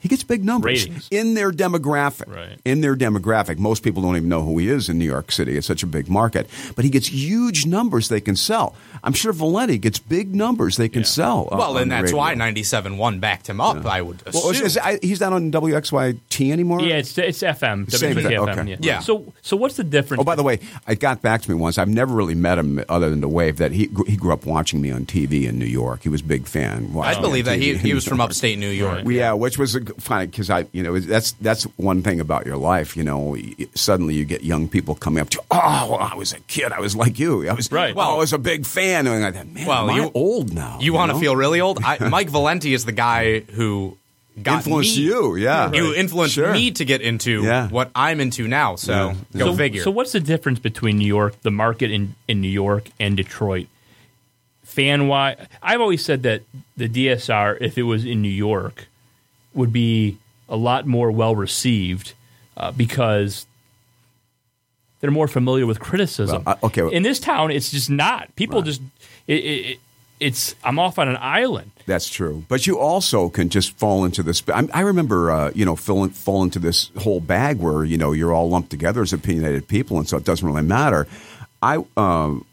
He gets big numbers Ratings. in their demographic. Right. In their demographic, most people don't even know who he is in New York City. It's such a big market, but he gets huge numbers they can sell. I'm sure Valenti gets big numbers they can sell. uh, well, on and that's radio. why 97 1 backed him up, I would assume. Well, is- is- I- he's not on WXYT anymore. Yeah, it's it's FM. Same thing, FM. okay. Yeah. Yeah. So so what's the difference? Oh, by the way, it got back to me once. I've never really met him other than to wave. That he he grew up watching me on TV in New York. He was a big fan. I believe that he, TV he in was from upstate New York. Right. Yeah, which was a g- funny because I, you know, that's that's one thing about your life. You know, suddenly you get young people coming up to you. Oh, well, I was a kid. I was like you. I was Right. Well, I was a big fan. And I thought, man, Well, am I you- old now. You want to feel really old? I, Mike Valenti is the guy who got influenced me. you? Yeah, You influenced Sure. me to get into Yeah. what I'm into now. So Yeah. go so, figure. So what's the difference between New York, the market in, in New York, and Detroit? Fan wise, I've always said that the DSR, if it was in New York, would be a lot more well received uh, because they're more familiar with criticism. Well, I- okay, well- in this town, it's just not. People just it, it, it, it's I'm off on an island. That's true. But you also can just fall into this. I, I remember, uh, you know, fall, fall into this whole bag where, you know, you're all lumped together as opinionated people, and so it doesn't really matter. I um,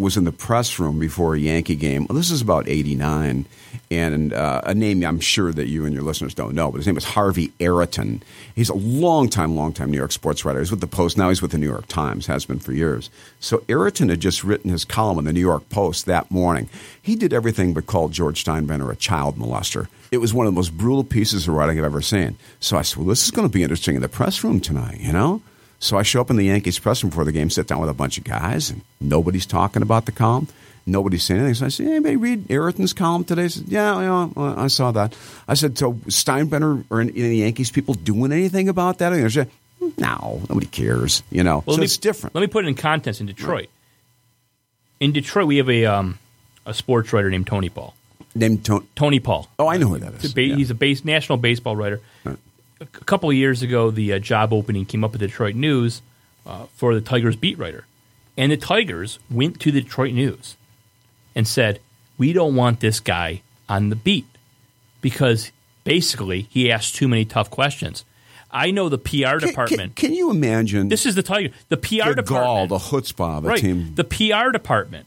was in the press room before a Yankee game. Well, this is about 89. And uh, a name I'm sure that you and your listeners don't know, but his name is Harvey Araton. He's a long time, long time New York sports writer. He's with the Post. Now he's with the New York Times, has been for years. So Araton had just written his column in the New York Post that morning. He did everything but call George Steinbrenner a child molester. It was one of the most brutal pieces of writing I've ever seen. So I said, well, this is going to be interesting in the press room tonight, you know? So I show up in the Yankees press room before the game, sit down with a bunch of guys, and nobody's talking about the column. Nobody's saying anything. So I said, anybody read Araton's column today? He said, yeah, I saw that. I said, so Steinbrenner or any, any Yankees people doing anything about that? And they said, no, nobody cares, you know. Well, so let me- it's different. Let me put it in context in Detroit. In Detroit, we have a um, a sports writer named Tony Paul. Named Tony. Tony Paul. Oh, I know who that is. He's a, ba- Yeah. he's a base, national baseball writer. A a couple of years ago, the uh, job opening came up at the Detroit News uh, for the Tigers beat writer. And the Tigers went to the Detroit News and said, We don't want this guy on the beat because basically he asked too many tough questions. I know the PR Can- can, department. can you imagine this is the Tiger. The PR the department. gall, the chutzpah of a right. team? The PR department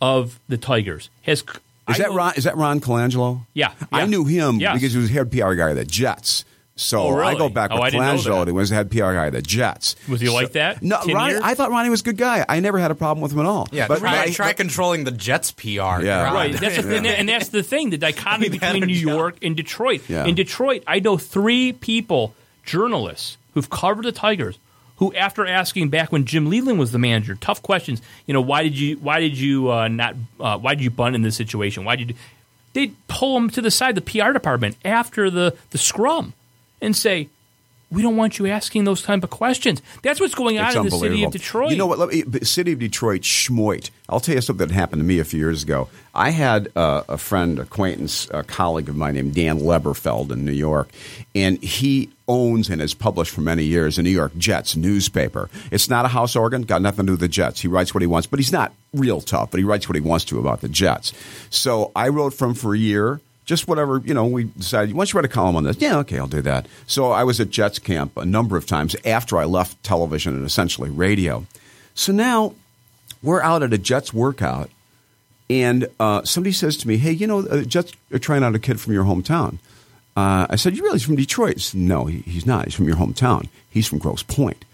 of the Tigers has. Is I that know- Ron? Is that Ron Colangelo? Yeah, I knew him Yes. because he was a head PR guy of the Jets. So Oh, really? I go back Oh, with I didn't Colangelo. He was the head PR guy of the Jets. Was he So- like that? No, Ronnie. I thought Ronnie was a good guy. I never had a problem with him at all. yeah, but, try, but- try controlling the Jets PR. Yeah. Right, that's the thing, and that's the thing. The dichotomy between New job. York and Detroit. Yeah. In Detroit, I know three people, journalists, who've covered the Tigers, who, after asking back when Jim Leyland was the manager, tough questions. You know, why did you, why did you uh, not, uh, why did you bunt in this situation? Why did you? They pull him to the side, the PR department, after the the scrum, and say. We don't want you asking those type of questions. That's what's going on It's in the city of Detroit. You know what? Let me, city of Detroit, schmoit. I'll tell you something that happened to me a few years ago. I had uh, a friend, acquaintance, a colleague of mine named Dan Leberfeld in New York, and he owns and has published for many years a New York Jets newspaper. It's not a house organ, got nothing to do with the Jets. He writes what he wants, but he's not real tough, but he writes what he wants to about the Jets. So I wrote for him for a year. Just whatever you know. We decided. Why don't you write a column on this? Yeah, okay, I'll do that. So I was at Jets camp a number of times after I left television and essentially radio. So now we're out at a Jets workout, and uh, somebody says to me, "Hey, you know, uh, Jets are trying out a kid from your hometown." Uh, I said, "You realize he's from Detroit?" Said, no, he, he's not. He's from your hometown. He's from Grosse Pointe.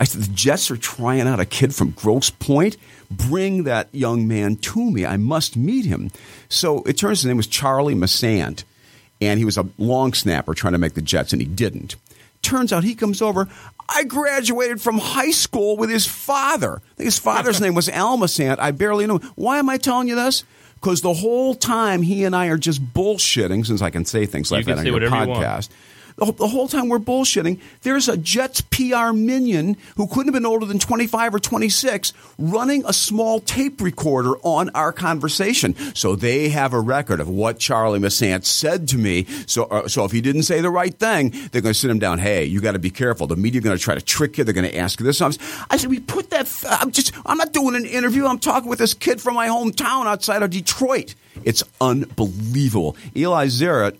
I said, "The Jets are trying out a kid from Grosse Pointe. Bring that young man to me. I must meet him." So it turns his name was Charlie Massant, and he was a long snapper trying to make the Jets, and he didn't. Turns out he comes over. I graduated from high school with his father. I think his father's name was Al Massant. I barely knew. him. Why am I telling you this? Because the whole time he and I are just bullshitting, since I can say things like You that on your whatever you podcast. The whole- time we're bullshitting, there's a Jets PR minion who couldn't have been older than 25 or 26 running a small tape recorder on our conversation. So they have a record of what Charlie Massant said to me. So, uh, so if he didn't say the right thing, they're going to sit him down. Hey, you got to be careful. The media are going to try to trick you. They're going to ask you this. I said, we put that. I'm just. I'm not doing an interview. I'm talking with this kid from my hometown outside of Detroit. It's unbelievable. Eli Zaret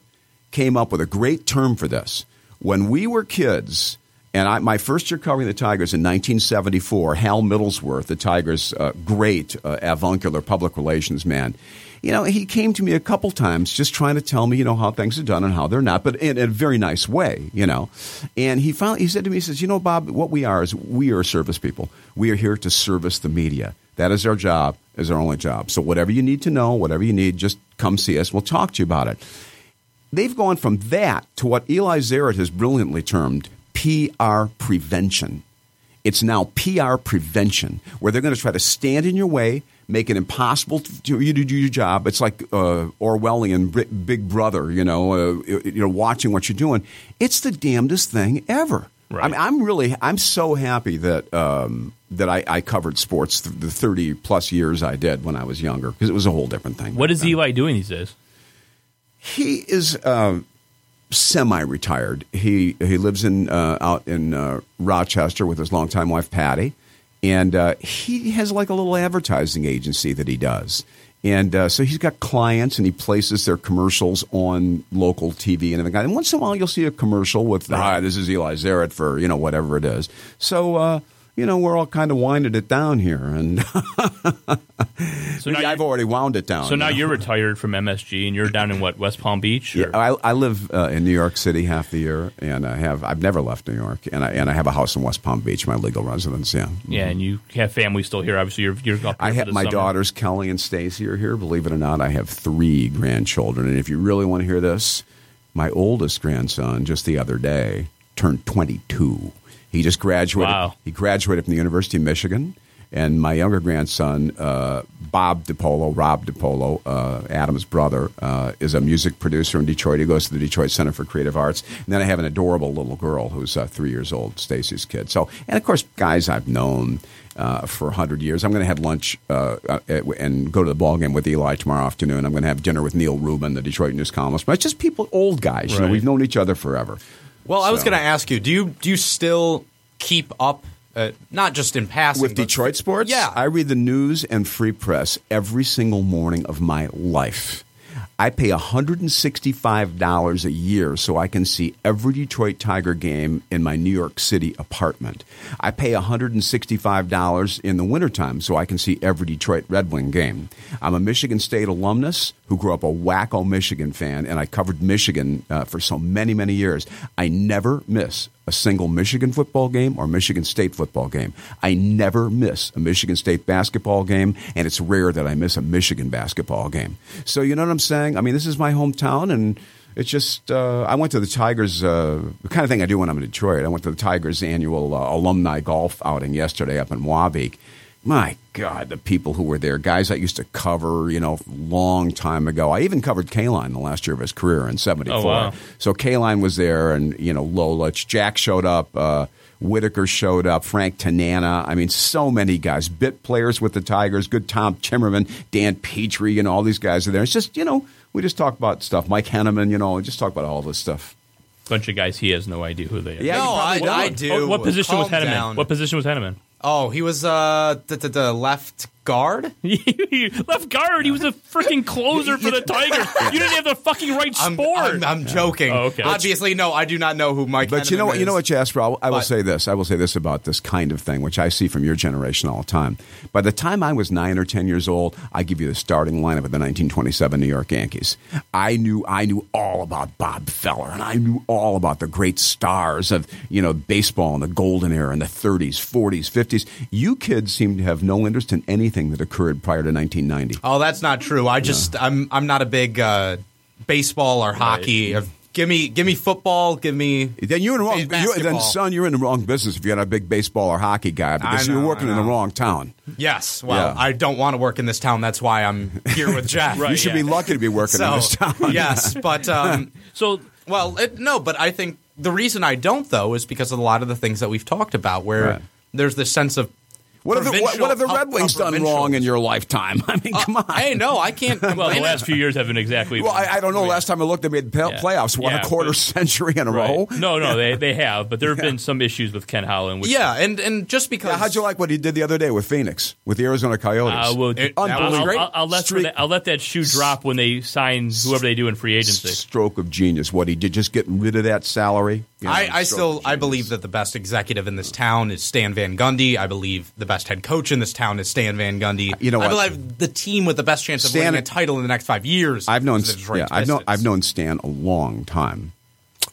came up with a great term for this. When we were kids, and I, my first year covering the Tigers in 1974, Hal Middlesworth, the Tigers' uh, great uh, avuncular public relations man, you know, he came to me a couple times just trying to tell me, you know, how things are done and how they're not, but in, in a very nice way, you know. And he finally he said to me, he says, you know, Bob, what we are is we are service people. We are here to service the media. That is our job, is our only job. So whatever you need to know, whatever you need, just come see us. We'll talk to you about it they've gone from that to what Eli Zaret has brilliantly termed PR prevention. It's now PR prevention, where they're going to try to stand in your way, make it impossible for you to do your job. It's like uh, Orwellian Big Brother, you know, uh, you know, watching what you're doing. It's the damnedest thing ever. Right. I mean, I'm really, I'm so happy that um, that I, I covered sports the 30 plus years I did when I was younger because it was a whole different thing. What is then. Eli doing these days? He is uh, semi-retired. He he lives in uh, out in uh, Rochester with his longtime wife Patty, and uh, he has like a little advertising agency that he does. And uh, so he's got clients, and he places their commercials on local TV and everything. And once in a while, you'll see a commercial with, "Hi, this is Eli Zaret for you know whatever it is." So uh, you know, we're all kind of winding it down here, and So now, I've already wound it down. so now know. you're retired from MSG and you're down in what West Palm Beach? Yeah, I, I live uh, in New York City half the year, and I have I've never left New York, and I and I have a house in West Palm Beach, my legal residence. Yeah, yeah, and you have family still here. Obviously, you're you're up I have my summer. daughters Kelly and Stacy are here. Believe it or not, I have three grandchildren, and if you really want to hear this, my oldest grandson just the other day turned 22. He just graduated. Wow. He graduated from the University of Michigan. And my younger grandson, uh, Bob DiPolo, Rob DiPolo, uh, Adam's brother, uh, is a music producer in Detroit. He goes to the Detroit Center for Creative Arts. And then I have an adorable little girl who's uh, three years old, Stacy's kid. So, and of course, guys I've known uh, for 100 years. I'm going to have lunch uh, uh, and go to the ball game with Eli tomorrow afternoon. I'm going to have dinner with Neal Rubin, the Detroit News columnist. But it's just people, old guys. You know, we've known each other forever. Well, I was So- going to ask you do you do you still keep up, uh, not just in passing with but- Detroit sports. Yeah. I read the news and free press every single morning of my life. I pay $165 a year so I can see every Detroit Tiger game in my New York City apartment. I pay $165 in the wintertime so I can see every Detroit Red Wing game. I'm a Michigan State alumnus who grew up a wacko Michigan fan, and I covered Michigan uh, for so many, many years. I never miss a single Michigan football game or Michigan State football game. I never miss a Michigan State basketball game, and it's rare that I miss a Michigan basketball game. So you know what I'm saying? I mean, this is my hometown, and it's just uh, I went to the Tigers. Uh, the kind of thing I do when I'm in Detroit. I went to the Tigers annual uh, alumni golf outing yesterday up in Wabeek. My God, the people who were there, guys I used to cover, you know, long time ago. I even covered Kaline the last year of his career in '74. Oh, wow. So Kaline was there, and you know Lolich, Jack showed up, uh, Whitaker showed up, Frank Tanana. I mean, so many guys, bit players with the Tigers, good Tom Timmermann, Dan Petry, and all these guys are there. It's just you know we just talk about stuff. Mike Henneman, you know, just talk about all this stuff. bunch of guys. He has no idea who they are. Yeah, No, I, don't. I do. Oh, what position was Calm Henneman? down. What position was Henneman? Oh, he was uh, the, the, the left guard. left guard. He was a freaking closer for the Tigers. You didn't have the fucking right I'm, sport. I'm, I'm joking. Oh, okay. Obviously, no, I do not know who Mike. But you know what? You know what, Jasper? I will, I will But- say this. I will say this about this kind of thing, which I see from your generation all the time. By the time I was nine or ten years old, I give you the starting lineup of the 1927 New York Yankees. I knew I knew all about Bob Feller, and I knew all about the great stars of you know baseball in the golden era in the 30s, 40s, 50s. You kids seem to have no interest in anything that occurred prior to 1990. Oh, that's not true. I just I'm I'm not a big uh, baseball or hockey. If- Give me give me football. Give me Then you're in the wrong. You're, then, son, you're in the wrong business if you're not a big baseball or hockey guy because know, you're working in the wrong town. yes. Well, Yeah. I don't want to work in this town. That's why I'm here with Jeff. Right, you should be lucky to be working in this town. yes, but um, so well, it, no, but I think the reason I don't though is because of a lot of the things that we've talked about, where Right. there's this sense of What have the, what, what have the Red Wings how- how done wrong in your lifetime? I mean, come on. Hey, no, I can't. well, the last few years haven't exactly. well, I, I don't know. Last time I looked, they made play- Yeah. playoffs, won Yeah, a quarter but- century in a Right. row. No, no, they they have, but there have been some issues with Ken Holland. Which, Yeah, and and just because Yeah, how'd you like what he did the other day with Phoenix, with the Arizona Coyotes? Uh, well, It- I'll, I'll- I'll- I'll let that, I'll let that shoe drop when they sign whoever they do in free agency. Stroke of genius. What he did, just getting rid of that salary. You know, I, I still I believe that the best executive in this town is Stan Van Gundy. I believe the best head coach in this town is Stan Van Gundy. You know I believe the team with the best chance of Stan- winning a title in the next five years. I've known, yeah, I've known, I've known Stan a long time.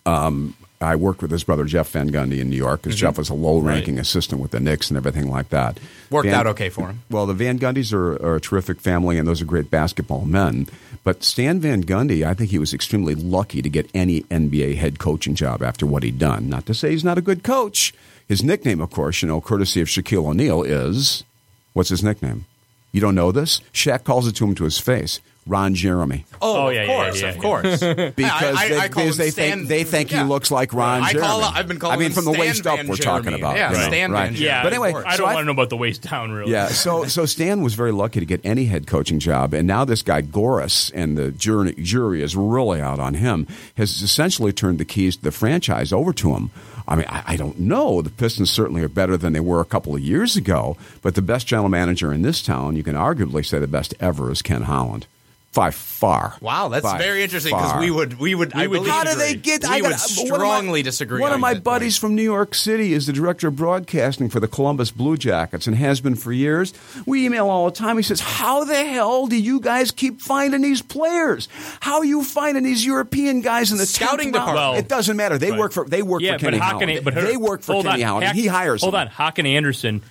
Um, I worked with his brother Jeff Van Gundy in New York because Jeff was a low-ranking assistant with the Knicks and everything like that. Worked Van- out okay for him. Well, the Van Gundys are, are a terrific family, and those are great basketball men. But Stan Van Gundy, I think he was extremely lucky to get any NBA head coaching job after what he'd done. Not to say he's not a good coach. His nickname, of course, you know, courtesy of Shaquille O'Neal, is what's his nickname? You don't know this? Shaq calls it to him to his face. Ron Jeremy. Oh, Oh, of yeah, yeah, course, yeah, of course. Because I- I- they, I call because him they Stan- think they think yeah. he looks like Ron I call. Jeremy. I've been calling. I mean, him from the Stan waist up, Van we're talking about. Yeah, Right. Stan Right. Van Yeah, But anyway. I don't I- want to know about the waist down, really. Yeah, so so Stan was very lucky to get any head coaching job, and now this guy Gores and the jury, jury is really out on him. Has essentially turned the keys to the franchise over to him. I mean, I, I don't know. The Pistons certainly are better than they were a couple of years ago, but the best general manager in this town, you can arguably say the best ever, is Ken Holland. By far. Wow, that's By very interesting because we would we would I would How do they get? We I would gotta- one of my- strongly disagree. One on of my buddies point. from New York City is the director of broadcasting for the Columbus Blue Jackets and has been for years. We email all the time. He says, "How the hell do you guys keep finding these players? How are you finding these European guys in the Scouting 10th department. Well, it doesn't matter. They right. work for they work yeah, for Kenny but Hakan, Holland. but her- they work for Kenny on, Holland. Hack- and he hires Hold them. on, Hakan Andersson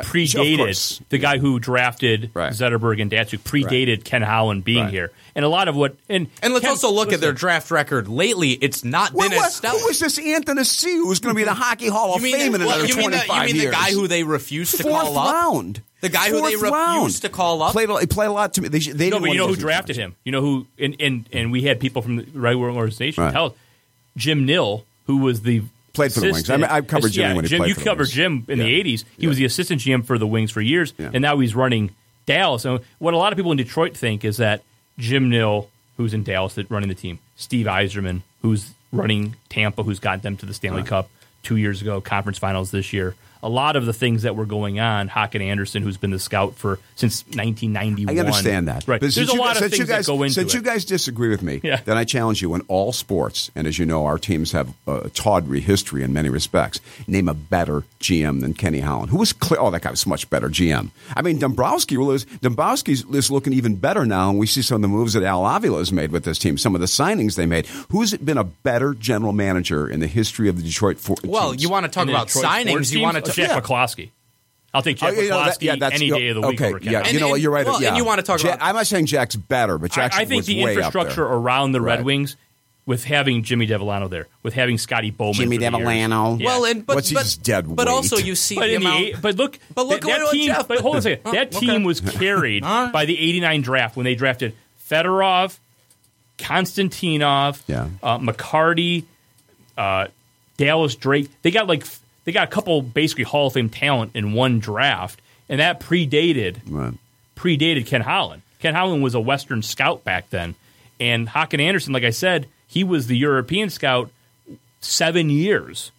Of predated course. the guy who drafted Right. Zetterberg and Datsyuk. Predated Ken Holland being Right. here, and a lot of what and And let's Ken- also look at their listen, draft record lately. It's not Well, been what- as stellar. who was this Anthony C? Who's going to be the Hockey Hall of you mean, Fame in what, another you mean, the, you mean years? the guy who they refused to Fourth call up? round. The guy who they Fourth round. refused to call up? Played, a- played a lot to me. They, they No, didn't but you know who drafted him. You know who, and and, and we had people from the regular organization Right. tell us. Jim Nill, who was the Played for the Wings. I mean, I've covered Jimmy yeah, when he Jim, played you for the covered Wings. Jim in the '80s. He Yeah. was the assistant GM for the Wings for years, Yeah. and now he's running Dallas. And what a lot of people in Detroit think is that Jim Nill, who's in Dallas, that running the team, Steve Yzerman, who's running Tampa, who's got them to the Stanley Cup two years ago, conference finals this year. A lot of the things that were going on, Hakan Andersson, who's been the scout for since 1991. I understand that. Right. But There's a lot guys- of things you guys, that go into Since you guys disagree with me, Yeah. then I challenge you in all sports, and as you know, our teams have a tawdry history in many respects. Name a better GM than Kenny Holland, who was clear. Oh, that guy was much better GM. I mean, Dombrowski was Dombrowski's is looking even better now, and we see some of the moves that Al Avila has made with this team, some of the signings they made. Who's been a better general manager in the history of the Detroit? For- Well, teams? you want to talk In about Detroit signings? You want to Jack Yeah. McCloskey. I'll take Jack Oh, you know, that- McCloskey yeah, that's- any day of the week okay, over yeah, Holland. you know And- what? You're right. well, and you wanna talk Ja- about- I'm not saying Jack's better, but I, Jack's I think was the way infrastructure around the Red Right. Wings, with having Jimmy Devellano there, with having Scotty Bowman, Jimmy for the years. Devellano. Yeah. Well, and but What's but, his dead but weight? also you see but, the in the but look, But look that, that team. Jeff- but hold on a second. Oh, that okay. team was carried All right. by the '89 draft when they drafted Fedorov, Konstantinov, Yeah. uh, McCarty, uh, Dallas Drake. They got like they got a couple basically Hall of Fame talent in one draft, and that predated Right. predated Ken Holland. Ken Holland was a Western scout back then, and Hakan Andersson, like I said, he was the European scout seven years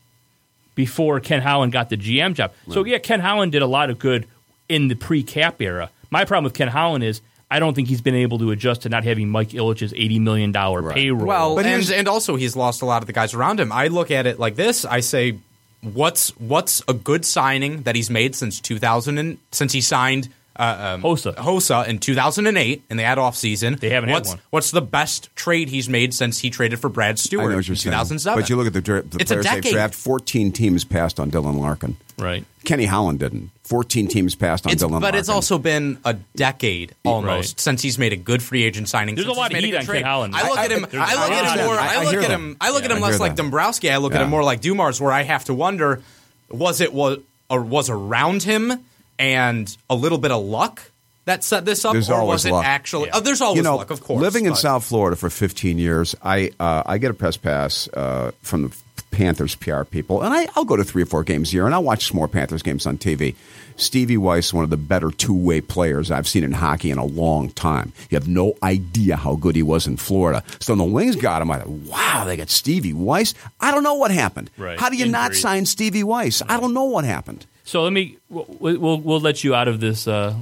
before Ken Holland got the GM job. So yeah, Ken Holland did a lot of good in the pre-cap era, My problem with Ken Holland is I don't think he's been able to adjust to not having Mike Ilitch's eighty million dollar Right. payroll. Well, But and and also he's lost a lot of the guys around him. I look at it like this. I say, what's what's a good signing that he's made since 2000 and since he signed uh, um, Hossa. Hossa in 2008 in the ad off season. They haven't had one. What's the best trade he's made since he traded for Brad I Stuart know in what you're saying. 2007? But you look at the, dra- the It's a players they've decade. drafted. Fourteen teams passed on Dylan Larkin. right. Kenny Holland didn't. Fourteen teams passed on It's, Dylan but Larkin. it's also been a decade almost Right. since he's made a good free agent signing. There's a since lot of heat on trade. Ken Holland. I look I- at him. I- I, look at him more. I- I, I look at him. I look at him I less like that. Dombrowski. I look at him more like Dumars, where I have to wonder: was it was or was around him and a little bit of luck that set this up, There's or always was it luck. actually? Yeah. Oh, there's always you know, luck, of course. living in but- South Florida for 15 years, I uh, I get a press pass uh, from the Panthers PR people, and I, I'll go to three or four games a year, and I'll watch some more Panthers games on TV. Stevie Weiss, one of the better two way players I've seen in hockey in a long time. You have no idea how good he was in Florida. So when the Wings got him, I thought, wow, they got Stevie Weiss. I don't know what happened. Right. How do you not sign Stevie Weiss? I don't know what happened. So let me we'll we'll, we'll let you out of this uh,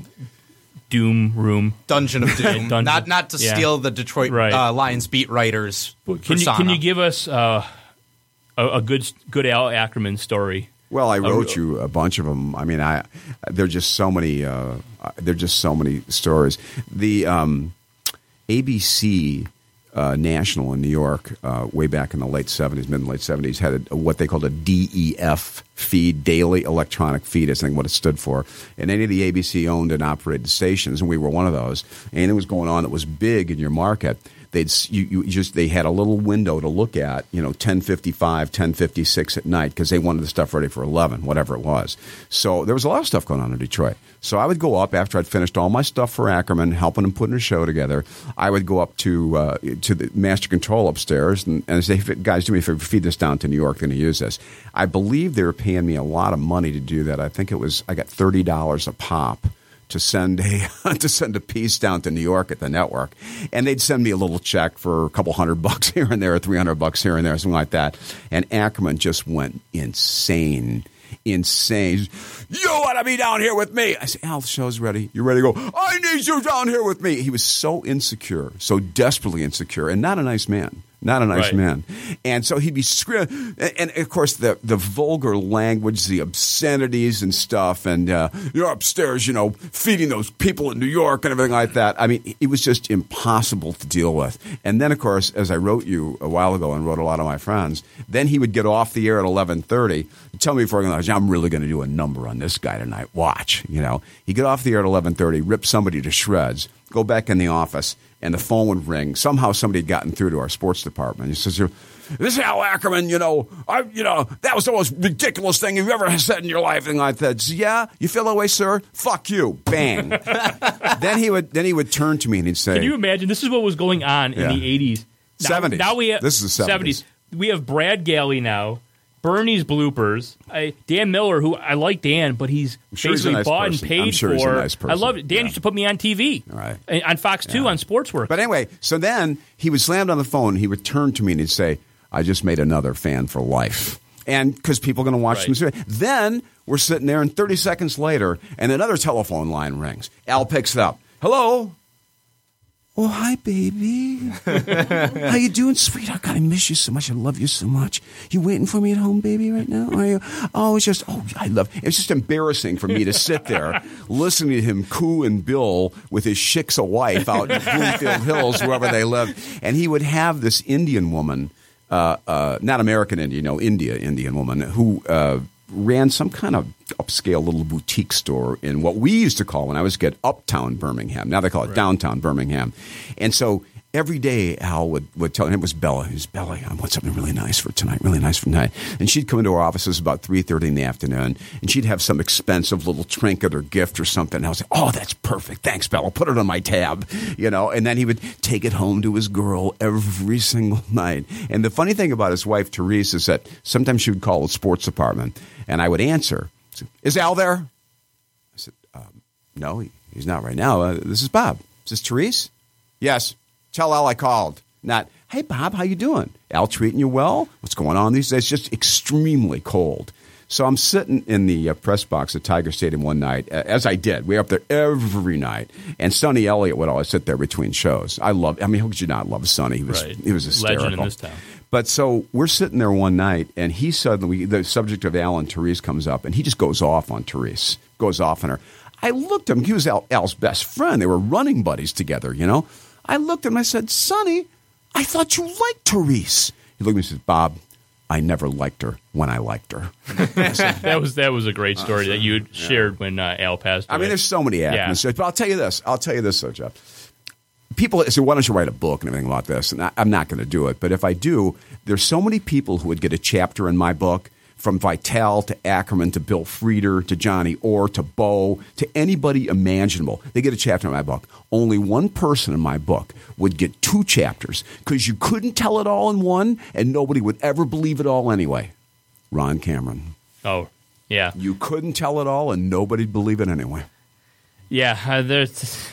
doom room. Dungeon of Doom. Dungeon. Not not to Yeah. steal the Detroit Right. uh, Lions beat writers. Can you persona. can you give us uh, a, a good good Al Ackerman story? Well, I wrote you a bunch of them. I mean, I there're just so many. Uh, there are just so many stories. The um, ABC uh, National in New York, uh, way back in the late '70s, mid and late '70s, had a, what they called a DEF feed, daily electronic feed. I think what it stood for. And any of the ABC owned and operated stations, and we were one of those. Anything was going on that was big in your market they'd you, you just they had a little window to look at you know 1055 1056 at night because they wanted the stuff ready for 11 whatever it was. So there was a lot of stuff going on in detroit. So i would go up after i'd finished all my stuff for ackerman helping him putting a show together. I would go up to uh, to the master control upstairs and, and say guys do me a favor feed this down to new york going to use this. I believe they were paying me a lot of money to do that. I think it was i got $30 a pop to send a to send a piece down to New York at the network, and they'd send me a little check for a couple hundred bucks here and there, or three hundred bucks here and there, something like that. And Ackerman just went insane, insane. You want to be down here with me? I said, Al, the show's ready. You ready to go? I need you down here with me. He was so insecure, so desperately insecure, and not a nice man. Not a nice Right. man. And so he'd be screaming. And, of course, the, the vulgar language, the obscenities and stuff. And uh, you're upstairs, you know, feeding those people in New York and everything like that. I mean, it was just impossible to deal with. And then, of course, as I wrote you a while ago and wrote a lot of my friends, then he would get off the air at 1130 tell me before I go, I'm really going to do a number on this guy tonight. Watch, you know. He'd get off the air at 1130, rip somebody to shreds, go back in the office, and the phone would ring. Somehow somebody had gotten through to our sports department. He says, "This is Al Ackerman. You know, I, you know, that was the most ridiculous thing you've ever said in your life." Thing like that. I said, yeah, you feel that way, sir? Fuck you. Bang. then he would then he would turn to me and he'd say, Can you imagine? This is what was going on in the eighties, 70s. Now we have This is the 70s. 70s. We have Brad Galli now. Bernie's bloopers. I, Dan Miller, who I like Dan, but he's sure he's basically nice bought person. and paid I'm sure for. he's a nice I love it. Dan Yeah. used to put me on TV, Right. On Fox Two on Sportswork. But anyway, so then he would slam on the phone. He would turn to me and he'd say, "I just made another fan for life." And because people are going to watch Right. them. Then we're sitting there, and 30 seconds later, and another telephone line rings. Al picks it up. Hello. Oh, hi, baby. How you doing, sweetheart? God, I miss you so much. I love you so much. You waiting for me at home, baby, right now? Are you? Oh, it's just, oh, I love. It's just embarrassing for me to sit there listening to him coo and bill with his shiksa wife out in Bloomfield Hills, wherever they live, and he would have this Indian woman, uh, uh, not American Indian, no, India Indian woman who. Uh, ran some kind of upscale little boutique store in what we used to call when I was a kid uptown Birmingham. Now they call it downtown Birmingham. And so every day Al would, would tell, and it was Bella, who's Bella, I want something really nice for tonight, really nice for tonight. And she'd come into our offices about 3.30 in the afternoon, and she'd have some expensive little trinket or gift or something. And I was like, oh, that's perfect. Thanks, Bella. Put it on my tab, you know. And then he would take it home to his girl every single night. And the funny thing about his wife, Therese, is that sometimes she would call the sports department, and I would answer, is Al there? I said, um, no, he, he's not right now. Uh, this is Bob. Is this Therese? Yes. Tell Al I called. Not, hey, Bob, how you doing? Al treating you well? What's going on these days? Just extremely cold. So I'm sitting in the uh, press box at Tiger Stadium one night, uh, as I did. We were up there every night, and Sonny Elliott would always sit there between shows. I love. I mean, who could you not love Sonny? He was Right. he was hysterical. Legend in this town. But so we're sitting there one night, and he suddenly the subject of Alan Therese comes up, and he just goes off on Therese, goes off on her. I looked at him. He was Al, Al's best friend. They were running buddies together, you know. I looked at him. And I said, "Sonny, I thought you liked Therese." He looked at me and says, "Bob, I never liked her when I liked her." that was that was a great story that you had shared when uh, Al passed. I mean, there's so many Yeah. But I'll tell you this. I'll tell you this, though, Jeff. People say, why don't you write a book and everything about this? And I, I'm not going to do it. But if I do, there's so many people who would get a chapter in my book, from Vitale to Ackerman to Bill Frieder to Johnny Orr to Bo to anybody imaginable. They get a chapter in my book. Only one person in my book would get two chapters because you couldn't tell it all in one and nobody would ever believe it all anyway. Ron Cameron. oh yeah, You couldn't tell it all and nobody'd believe it anyway. yeah. Uh, there's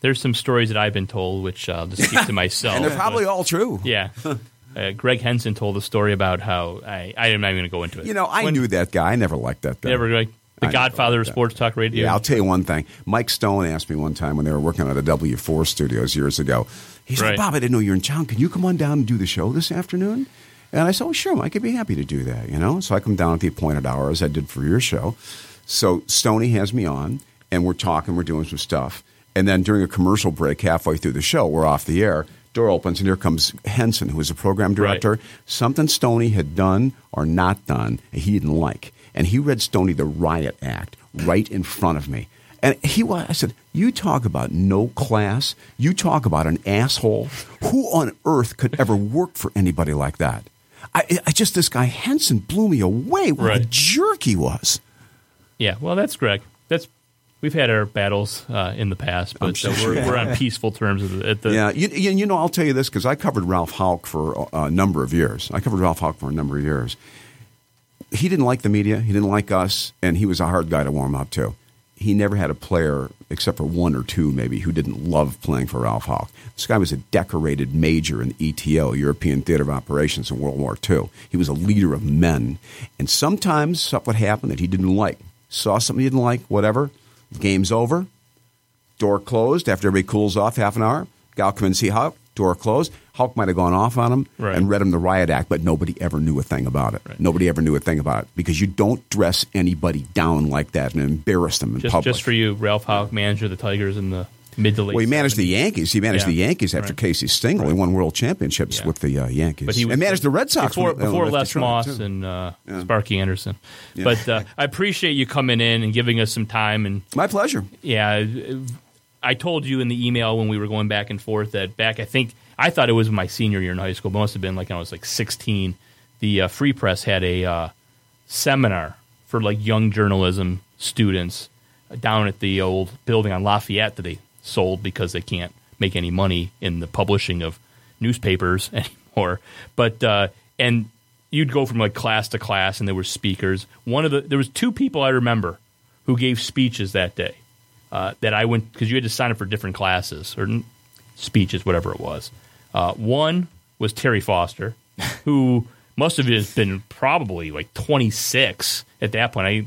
there's some stories that I've been told, which I'll just keep to myself. And they're probably all true. yeah. Uh, Greg Henson told a story about how I I'm not even going to go into it. You know, I When- knew that guy. I never liked that guy. Never like the I Godfather of sports talk radio. Yeah, I'll tell you one thing. Mike Stone asked me one time when they were working on the W4 studios years ago. He's Right. Bob, I didn't know you were in town. Can you come on down and do the show this afternoon? And I said, oh, sure, Mike, I'd be happy to do that, you know? So I come down at the appointed hour as I did for your show. So Stoney has me on, and we're talking, we're doing some stuff. And then during a commercial break halfway through the show, we're off the air. Door opens, and here comes Henson, who is a program director. Right. Something Stoney had done or not done, he didn't like. And he read Stoney the Riot Act right in front of me. And he wa I said, You talk about no class. You talk about an asshole. Who on earth could ever work for anybody like that? I, I just, this guy Henson blew me away. What a jerk he was. Yeah, well, that's Greg. That's we've had our battles uh, in the past, but sure. we're, we're on peaceful terms at the, at the Yeah, you, you, know, I'll tell you this because I covered Ralph Houk for a, number of years. I covered Ralph Houk for a number of years. He didn't like the media. He didn't like us, and he was a hard guy to warm up to. He never had a player, except for one or two maybe, who didn't love playing for Ralph Houk. This guy was a decorated major in ETO, European Theater of Operations, in World War II. He was a leader of men, and sometimes stuff would happen that he didn't like. Saw something he didn't like, whatever. Game's over door closed after everybody cools off half an hour. Gal come in and see Houk, door closed. Houk might have gone off on him Right. and read him the riot act, but nobody ever knew a thing about it. Right. Nobody ever knew a thing about it because you don't dress anybody down like that and embarrass them in just public. just for you, Ralph Houk, manager of the Tigers in the mid to late. well, he managed the Yankees. He managed Yeah. the Yankees after Right. Casey Stengel. He won world championships Yeah. with the uh, Yankees. But he was and managed the Red Sox before, when- uh, before Les Detroit, Moss too. and uh, Yeah. Sparky Anderson. But uh, I appreciate you coming in and giving us some time. And My pleasure. yeah, I told you in the email when we were going back and forth that back, I think I thought it was my senior year in high school, but it must have been like when I was like 16. The uh, Free Press had a uh, seminar for like young journalism students down at the old building on Lafayette that they sold because they can't make any money in the publishing of newspapers anymore. But uh, and you'd go from like class to class, and there were speakers. One of the there was two people I remember who gave speeches that day uh, that I went because you had to sign up for different classes or n- speeches, whatever it was. Uh, one was Terry Foster, who must have been probably like 26 at that point. I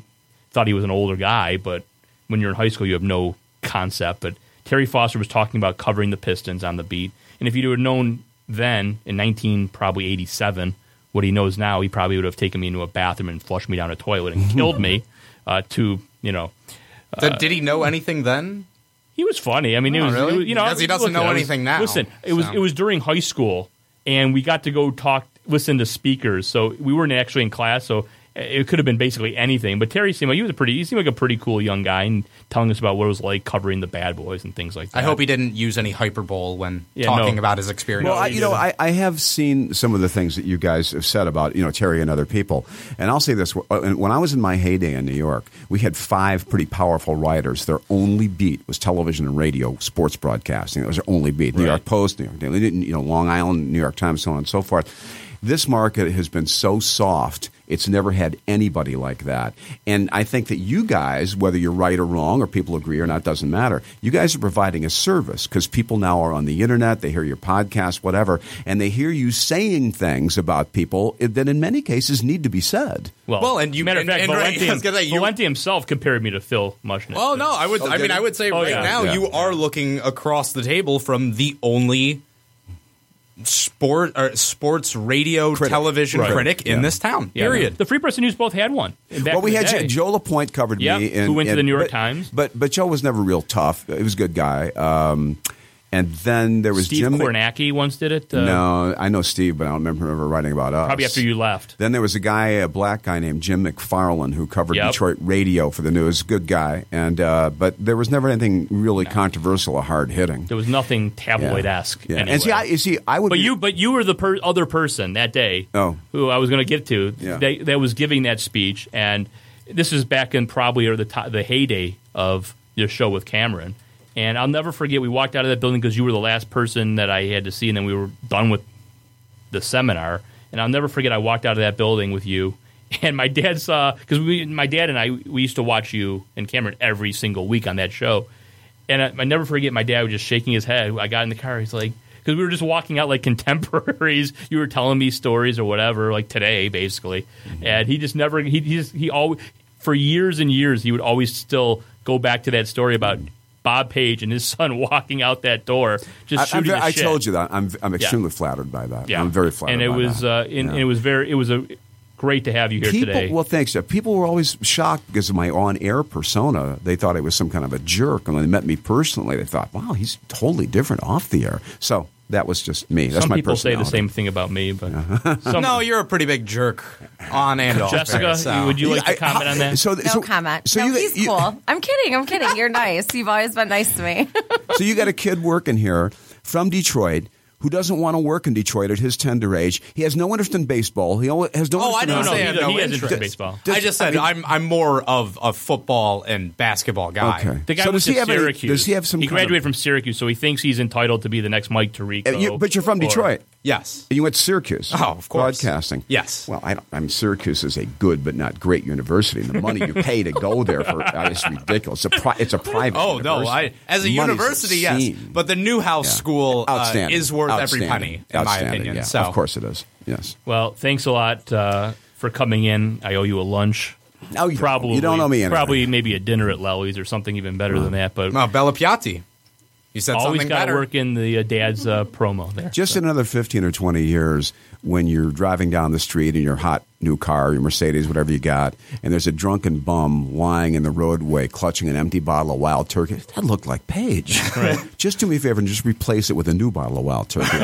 thought he was an older guy, but when you're in high school, you have no concept. But Terry Foster was talking about covering the Pistons on the beat, and if you had known then in 19 probably 87 what he knows now, he probably would have taken me into a bathroom and flushed me down a toilet and killed me. Uh, to you know, Did, did he know anything then? he was funny. I mean, it Oh, was, really? it was- you know Because he doesn't look, know I was- anything now, Listen, it was it was during high school, and we got to go talk, listen to speakers. So we weren't actually in class, so it could have been basically anything. But Terry seemed like he was a pretty, he seemed like a pretty cool young guy, and telling us about what it was like covering the bad boys and things like that. I hope he didn't use any hyperbole when Yeah, talking no. about his experience. Well, I, you know. I, I have seen some of the things that you guys have said about you know Terry and other people, and I'll say this: uh, when I was in my heyday in New York, we had five pretty powerful writers. Their only beat was television and radio, sports broadcasting. That was their only beat. New York Post, New York Daily, you know, Long Island, New York Times, so on and so forth. This market has been so soft It's never had anybody like that. And I think that you guys, whether you're right or wrong, or people agree or not, doesn't matter. You guys are providing a service because people now are on the internet, they hear your podcast, whatever, and they hear you saying things about people that in many cases need to be said. Well, Well, and you- matter of fact, and right, Valenti, I say, Valenti himself compared me to Phil Mushnick. Oh no, I would. Oh, I mean, he? I would say Oh, right yeah. now Yeah. you are looking across the table from the only sport or sports radio Critic. television Right. critic in Yeah. this town. Yeah, Period. The Free Press and News both had one. Back well, we had day. Joe, Joe LaPointe covered Yep, me, who went to the New York but- Times. But but Joe was never real tough. He was a good guy. Um, and then there was Steve Jim. Kornacki once did it. Uh, no, I know Steve, but I don't remember him ever writing about us. Probably after you left. Then there was a guy, a black guy named Jim McFarland, who covered Yep. Detroit radio for the news. Good guy, and uh, but there was never anything really controversial or hard hitting. There was nothing tabloid esque. Yeah. Anyway. And see, I, you see, I would. but be- you, but you were the per- other person that day. Oh. who I was going to get to. Yeah. They, that was giving that speech, and this is back in probably or the to- the heyday of your show with Cameron. And I'll never forget. We walked out of that building because you were the last person that I had to see, and then we were done with the seminar. And I'll never forget. I walked out of that building with you, and my dad saw because my dad and I, we used to watch you and Cameron every single week on that show. And I, I never forget my dad was just shaking his head. I got in the car. He's like, because we were just walking out like contemporaries. You were telling me stories or whatever, like today, basically. Mm-hmm. And he just never, he, he just, he always, for years and years, he would always still go back to that story about Bob Page and his son walking out that door, just I, shooting very- I shit. told you that I'm I'm extremely flattered by that. Yeah, I'm very flattered. And it by was, that. uh, and, Yeah. and it was very, it was a great to have you here people, today. Well, thanks. Jeff. People were always shocked because of my on-air persona. They thought I was some kind of a jerk, and when they met me personally, they thought, "Wow, he's totally different off the air." So that was just me. That's Some my people say the same thing about me, but some, No, you're a pretty big jerk on and off. Jessica, air, so. would you like to I- comment on that? So, No so, comment. So no, you, he's you- cool. I'm kidding. I'm kidding. You're nice. You've always been nice to me. so you got a kid working here from Detroit who doesn't want to work in Detroit at his tender age. He has no interest in baseball. He only- has no. Oh, I interest in didn't no, say he I have does- no he has interest. interest in baseball. Does- I just said I I mean- am I'm more of a football and basketball guy. Okay. The guy So does he have any- Syracuse. does he have some He kind of- graduated from Syracuse, so he thinks he's entitled to be the next Mike Tirico. You- but you're from or- Detroit. Yes. You went to Syracuse. Oh, of course. Broadcasting. Yes. Well, I, don't, I mean, Syracuse is a good but not great university. The money you pay to go there for uh, is ridiculous. It's a, pri- it's a private. Oh no! I as a money's university, yes, but the Newhouse Yeah. School uh, is worth every penny, in my opinion. Yeah, So, of course it is. Yes. Well, thanks a lot uh, for coming in. I owe you a lunch. No, you don't. probably You don't owe me anything. Probably maybe a dinner at Lelli's or something even better than that. But no, Bella Piatti. You said always something got to better. work in the uh, dad's uh, promo there. Just in another 15 or 20 years, when you're driving down the street in your hot new car, your Mercedes, whatever you got, and there's a drunken bum lying in the roadway clutching an empty bottle of wild turkey, that looked like Page. just do me a favor and just replace it with a new bottle of wild turkey.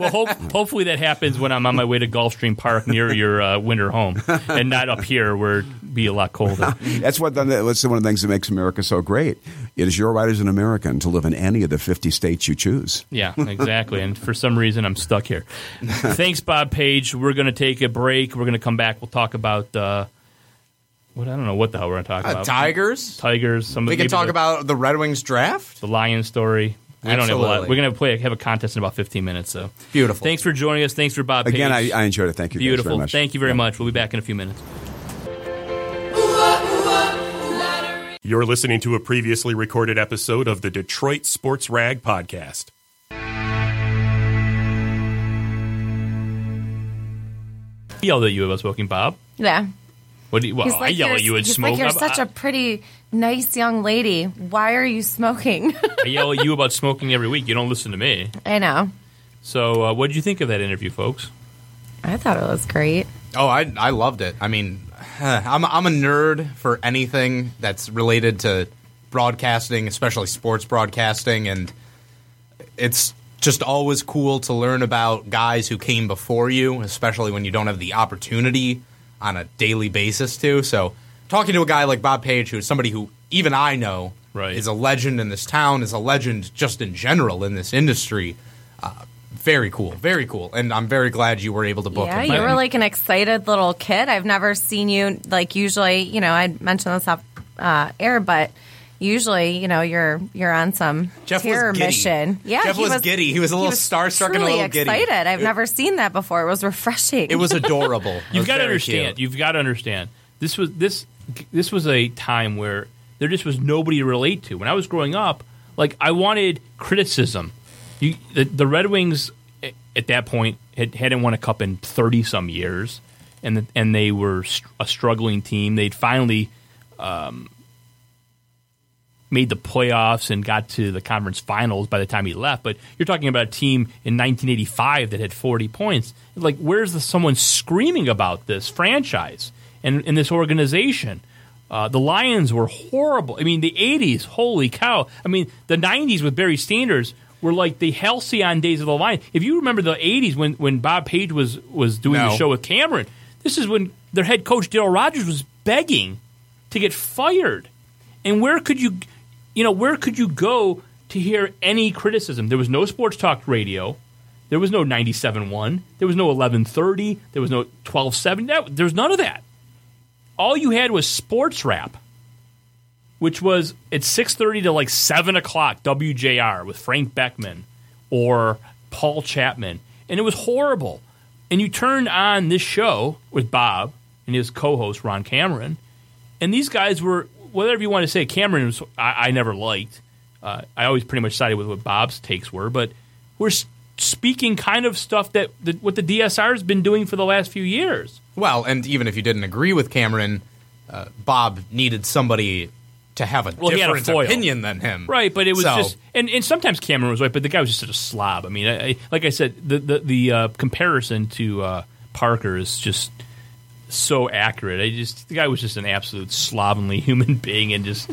Well, hope, hopefully that happens when I'm on my way to Gulfstream Park near your uh, winter home, and not up here where be a lot colder. That's what that's one of the things that makes America so great. It is your right as an American to live in any of the 50 states you choose. Yeah, exactly. And for some reason, I'm stuck here. Thanks, Bob Page. We're going to take a break. We're going to come back. We'll talk about uh, what I don't know what the hell we're going to talk Uh, about. Tigers. Tigers. Some We can talk the, about the Red Wings draft. the Lion story. We don't have a lot. We're going to play have a contest in about 15 minutes. So Beautiful. Thanks for joining us. Thanks for Bob. Again, I, I enjoyed it. Thank you. guys Beautiful. very much. Thank you very much. We'll be back in a few minutes. You're listening to a previously recorded episode of the Detroit Sports Rag Podcast. He yelled at you about smoking, Bob. yeah. What do you? Well, He's I like, yell you're, at you and he's smoke. like, you're such a pretty, nice young lady. Why are you smoking? I yell at you about smoking every week. You don't listen to me. I know. So, uh, what did you think of that interview, folks? I thought it was great. Oh, I I loved it. I mean, I'm I'm a nerd for anything that's related to broadcasting, especially sports broadcasting, and it's just always cool to learn about guys who came before you, especially when you don't have the opportunity on a daily basis to. So, talking to a guy like Bob Page, who's somebody who even I know Right. is a legend in this town, is a legend just in general in this industry. Very cool, very cool, and I'm very glad you were able to book Yeah, him. you were like an excited little kid. I've never seen you like usually. You know, I mentioned this off uh, air, but Usually, you know, you're you're on some Jeff terror was giddy. mission. Yeah, Jeff he was giddy. He was a little was starstruck and a truly little giddy. excited. I've never seen that before. It was refreshing. It was adorable. It You've was got to understand. cute. You've got to understand. This was this this was a time where there just was nobody to relate to. When I was growing up, like I wanted criticism. You, the, the Red Wings at that point had, hadn't won a cup in thirty some years, and the, and they were a struggling team. They'd finally um, made the playoffs and got to the conference finals by the time he left. But you're talking about a team in 1985 that had 40 points. Like, where's the someone screaming about this franchise and, and this organization? Uh, the Lions were horrible. I mean, the 80s, holy cow. I mean, the 90s with Barry Sanders were like the halcyon days of the Lions. If you remember the 80s when, when Bob Page was, was doing the show with Cameron, this is when their head coach, Daryl Rogers, was begging to get fired. And where could you, you know, where could you go to hear any criticism? There was no sports talk radio. There was no 97.1. There was no 1130. There was no 1270. There was none of that. All you had was sports rap, which was at 6.30 to like 7 o'clock, WJR with Frank Beckman or Paul Chapman. And it was horrible. And you turned on this show with Bob and his co-host, Ron Cameron, and these guys were whatever you want to say. Cameron was I, I never liked. Uh, I always pretty much sided with what Bob's takes were, but we're speaking kind of stuff that, that what the DSR has been doing for the last few years. Well, and even if you didn't agree with Cameron, uh, Bob needed somebody to have a Well, he had a different opinion than him. Right, but it was So- just and, and sometimes Cameron was right, but the guy was just such a slob. I mean, I, I, like I said, the the, the uh, comparison to uh, Parker is just so accurate. I just the guy was just an absolute slovenly human being and just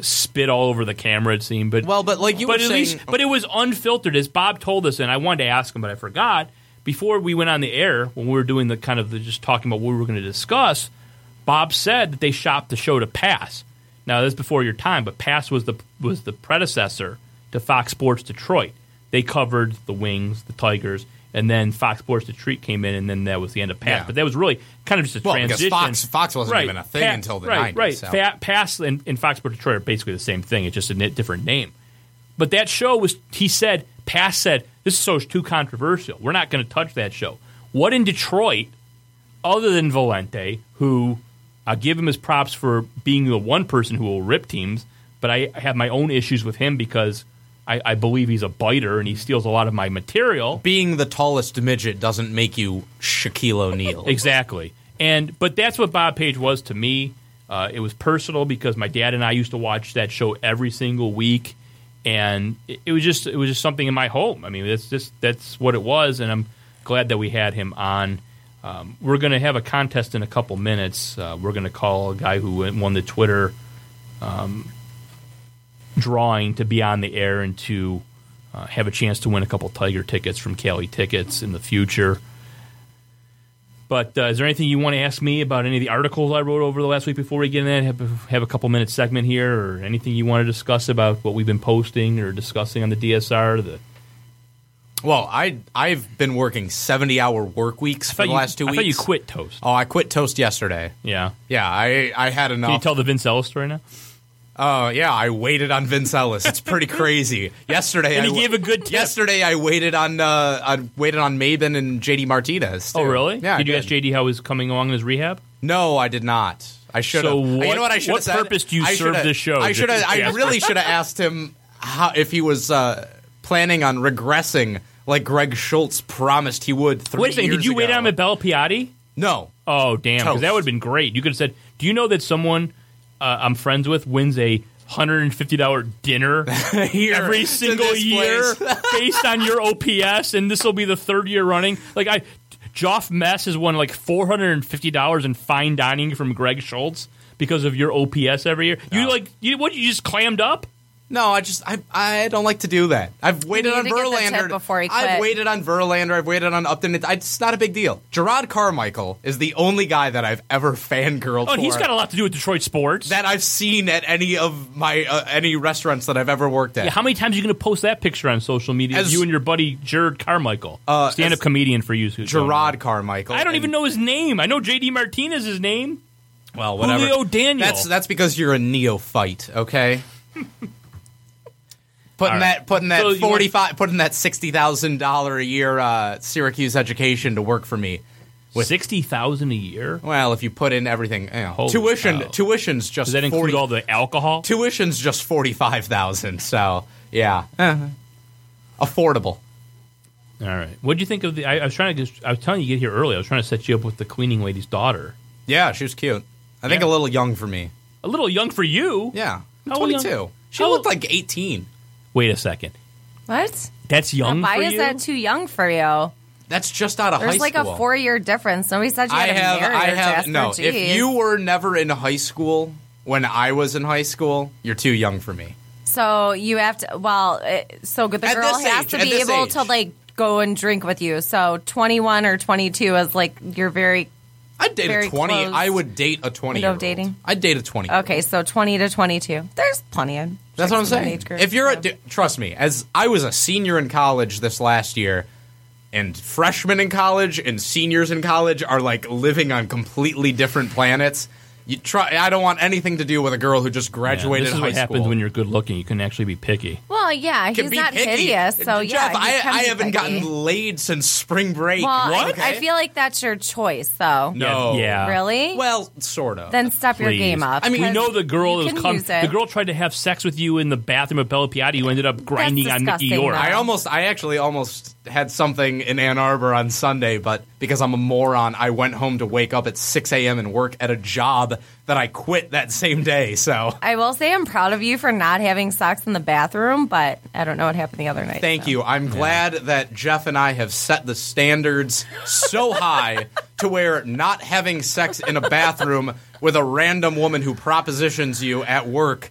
spit all over the camera. It seemed, but Well, but like you but were at saying, least, but it was unfiltered, as Bob told us, and I wanted to ask him, but I forgot before we went on the air when we were doing the kind of the, just talking about what we were going to discuss. Bob said that they shopped the show to Pass. Now that's before your time, but Pass was the was the predecessor to Fox Sports Detroit. They covered the Wings, the Tigers, and then Fox Sports Detroit came in, and then that was the end of Pass. Yeah. But that was really kind of just a Well, transition. Fox- Fox wasn't Right. even a thing Pa- until the right, 90s, Right, so. Fa- Pass and, and Fox Sports Detroit are basically the same thing. It's just a different name. But that show was, he said, Pass said, this show is too controversial. We're not going to touch that show. What in Detroit, other than Valenti, who I'll give him his props for being the one person who will rip teams, but I have my own issues with him because I, I believe he's a biter and he steals a lot of my material. being the tallest midget doesn't make you Shaquille O'Neal. Exactly. And but that's what Bob Page was to me. Uh, it was personal because my dad and I used to watch that show every single week, and it, it was just it was just something in my home. I mean, that's just that's what it was, and I'm glad that we had him on. Um, we're going to have a contest in a couple minutes. Uh, we're going to call a guy who won the Twitter um, drawing to be on the air and to uh, have a chance to win a couple Tiger tickets from Cali Tickets in the future. But uh, is there anything you want to ask me about any of the articles I wrote over the last week before we get in? that? Have, have a couple minute segment here, or anything you want to discuss about what we've been posting or discussing on the DSR? The Well, I I've been working seventy hour work weeks for the you- last two I weeks. thought you quit Toast. Oh, I quit Toast yesterday. Yeah. Yeah, I I had enough. Can you tell the Vince Ellis story now? Oh yeah, I waited on Vince Ellis. It's pretty crazy. Yesterday, And I he gave a good tip. Yesterday, I waited on uh, I waited on Maybin and JD Martinez. too. Oh, really? Yeah. I Did you ask JD how he's coming along in his rehab? No, I did not. I should have. So you what- know what I should what have said? purpose do you I serve this show, I should have. I really should have asked him how if he was uh, planning on regressing like Greg Schultz promised he would. Three Wait a second. Did you wait ago. on him at Bella Piatti? No. Oh, damn. Because that would have been great. You could have said, Do you know that someone uh, I'm friends with wins a $150 dinner Here, every single year based on your OPS, and this will be the third year running. Like I, Joff Mess has won like four hundred and fifty dollars in fine dining from Greg Schultz because of your OPS every year. You like you what? You just clammed up. No, I just I I don't like to do that. I've waited on to Verlander before he I've waited on Verlander. I've waited on Upton. It's, it's not a big deal. Gerard Carmichael is the only guy that I've ever fangirled Oh, and for. he's got a lot to do with Detroit sports. that I've seen at any of my uh, any restaurants that I've ever worked at. Yeah, how many times are you going to post that picture on social media? As- you and your buddy Jared Carmichael, Uh, stand-up comedian for you. who Gerard know. Carmichael. I don't and- even know his name. I know JD Martinez's his name. Well, whatever. Julio Daniel. That's that's because you're a neophyte. Okay. Putting right. that putting that So forty five putting that sixty thousand dollar a year uh, Syracuse education to work for me. Sixty thousand a year. Well, if you put in everything, you know, tuition cow. tuition's just Does that include 40 all the alcohol? tuition's just forty five thousand. So yeah, Eh. affordable. All right. What do you think of the? I, I was trying to. Just, I was telling you to get here early. I was trying to set you up with the cleaning lady's daughter. Yeah, she was cute. I think a little young for me. A little young for you. Yeah, I'm How young- 22. She how- looked like 18. Wait a second. What? That's young Why for is you. that too young for you? That's just out of high. There's high like school. a four year difference. Nobody said you I had to have. marry I her, have. Jasper. No, if you were never in high school when I was in high school, you're too young for me. So you have to. Well, it, so the At girl has age, to be able age. to like go and drink with you. So 21 or 22 is like you're very I'd date Very a 20. close I would date a 20. window of dating? I'd date a 20. okay. So 20 to 22. There's plenty of. That's what I'm in that saying. age group, If you're so. a, d- trust me, as I was a senior in college this last year, and freshmen in college and seniors in college are like living on completely different planets. You try. I don't want anything to do with a girl who just Yeah, graduated this is high what happens school. when you're good looking. You can actually be picky. well, yeah, Can he's be not picky. hideous. So yeah, Jeff, he I, I haven't picky. gotten laid since spring break. Well, I- what? I, feel like that's your choice, though. no. Yeah. Really? Well, sort of. Then step your game up. I mean, you because know the girl you that can come. The girl tried to have sex with you in the bathroom at Bella Piatti. You ended up grinding on Mickey disgusting, York. though. I almost, I actually almost had something in Ann Arbor on Sunday, but because I'm a moron, I went home to wake up at 6 a.m. and work at a job that I quit that same day. So I will say I'm proud of you for not having sex in the bathroom, but I don't know what happened the other night. thank so. you. I'm glad that Jeff and I have set the standards so high to where not having sex in a bathroom with a random woman who propositions you at work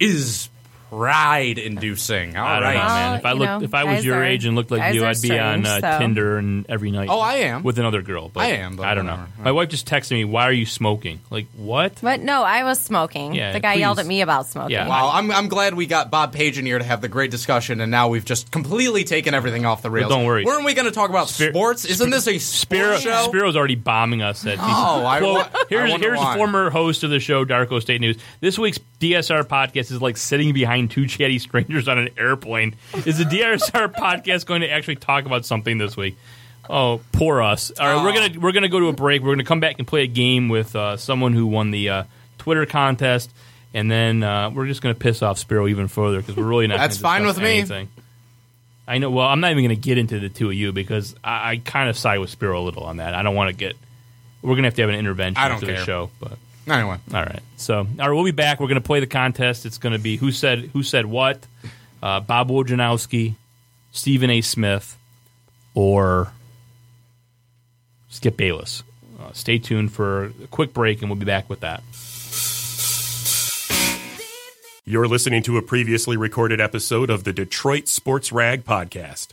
is pride inducing. All I don't right. know, man. If I you looked, know, if I was guys your are- age and looked like guys you, are I'd be on uh, so- Tinder and every night. Oh, I am. with another girl. But I am, but I don't know. whatever. My wife just texted me, "Why are you smoking?" Like what? But no, I was smoking. Yeah, the guy yelled please. at me about smoking. Yeah. Wow, I'm, I'm glad we got Bob Page in here to have the great discussion, and now we've just completely taken everything off the rails. don't worry. Weren't we going to talk about Spir- sports? Isn't this a Spiro, sports show? Spiro's already bombing us. At Oh, I Quote, wa- I here's wonder here's why. former host of the show, Darko State News. This week's DSR podcast is like sitting behind two chatty strangers on an airplane. Is the DSR podcast going to actually talk about something this week? Oh, poor us! All right, we're Oh. gonna we're gonna go to a break. We're gonna come back and play a game with uh, someone who won the uh, Twitter contest, and then uh, we're just gonna piss off Spiro even further because we're really not. That's fine with me. I know. Well, I'm not even going to get into the two of you because I, I kind of side with Spiro a little on that. I don't want to get. We're going to have to have an intervention I don't after the show, but Anyway, all right. So, all right, we'll be back. We're going to play the contest. It's going to be who said who said what. Uh, Bob Wojnarowski, Stephen A. Smith, or Skip Bayless. Uh, stay tuned for a quick break, and we'll be back with that. You're listening to a previously recorded episode of the Detroit Sports Rag Podcast.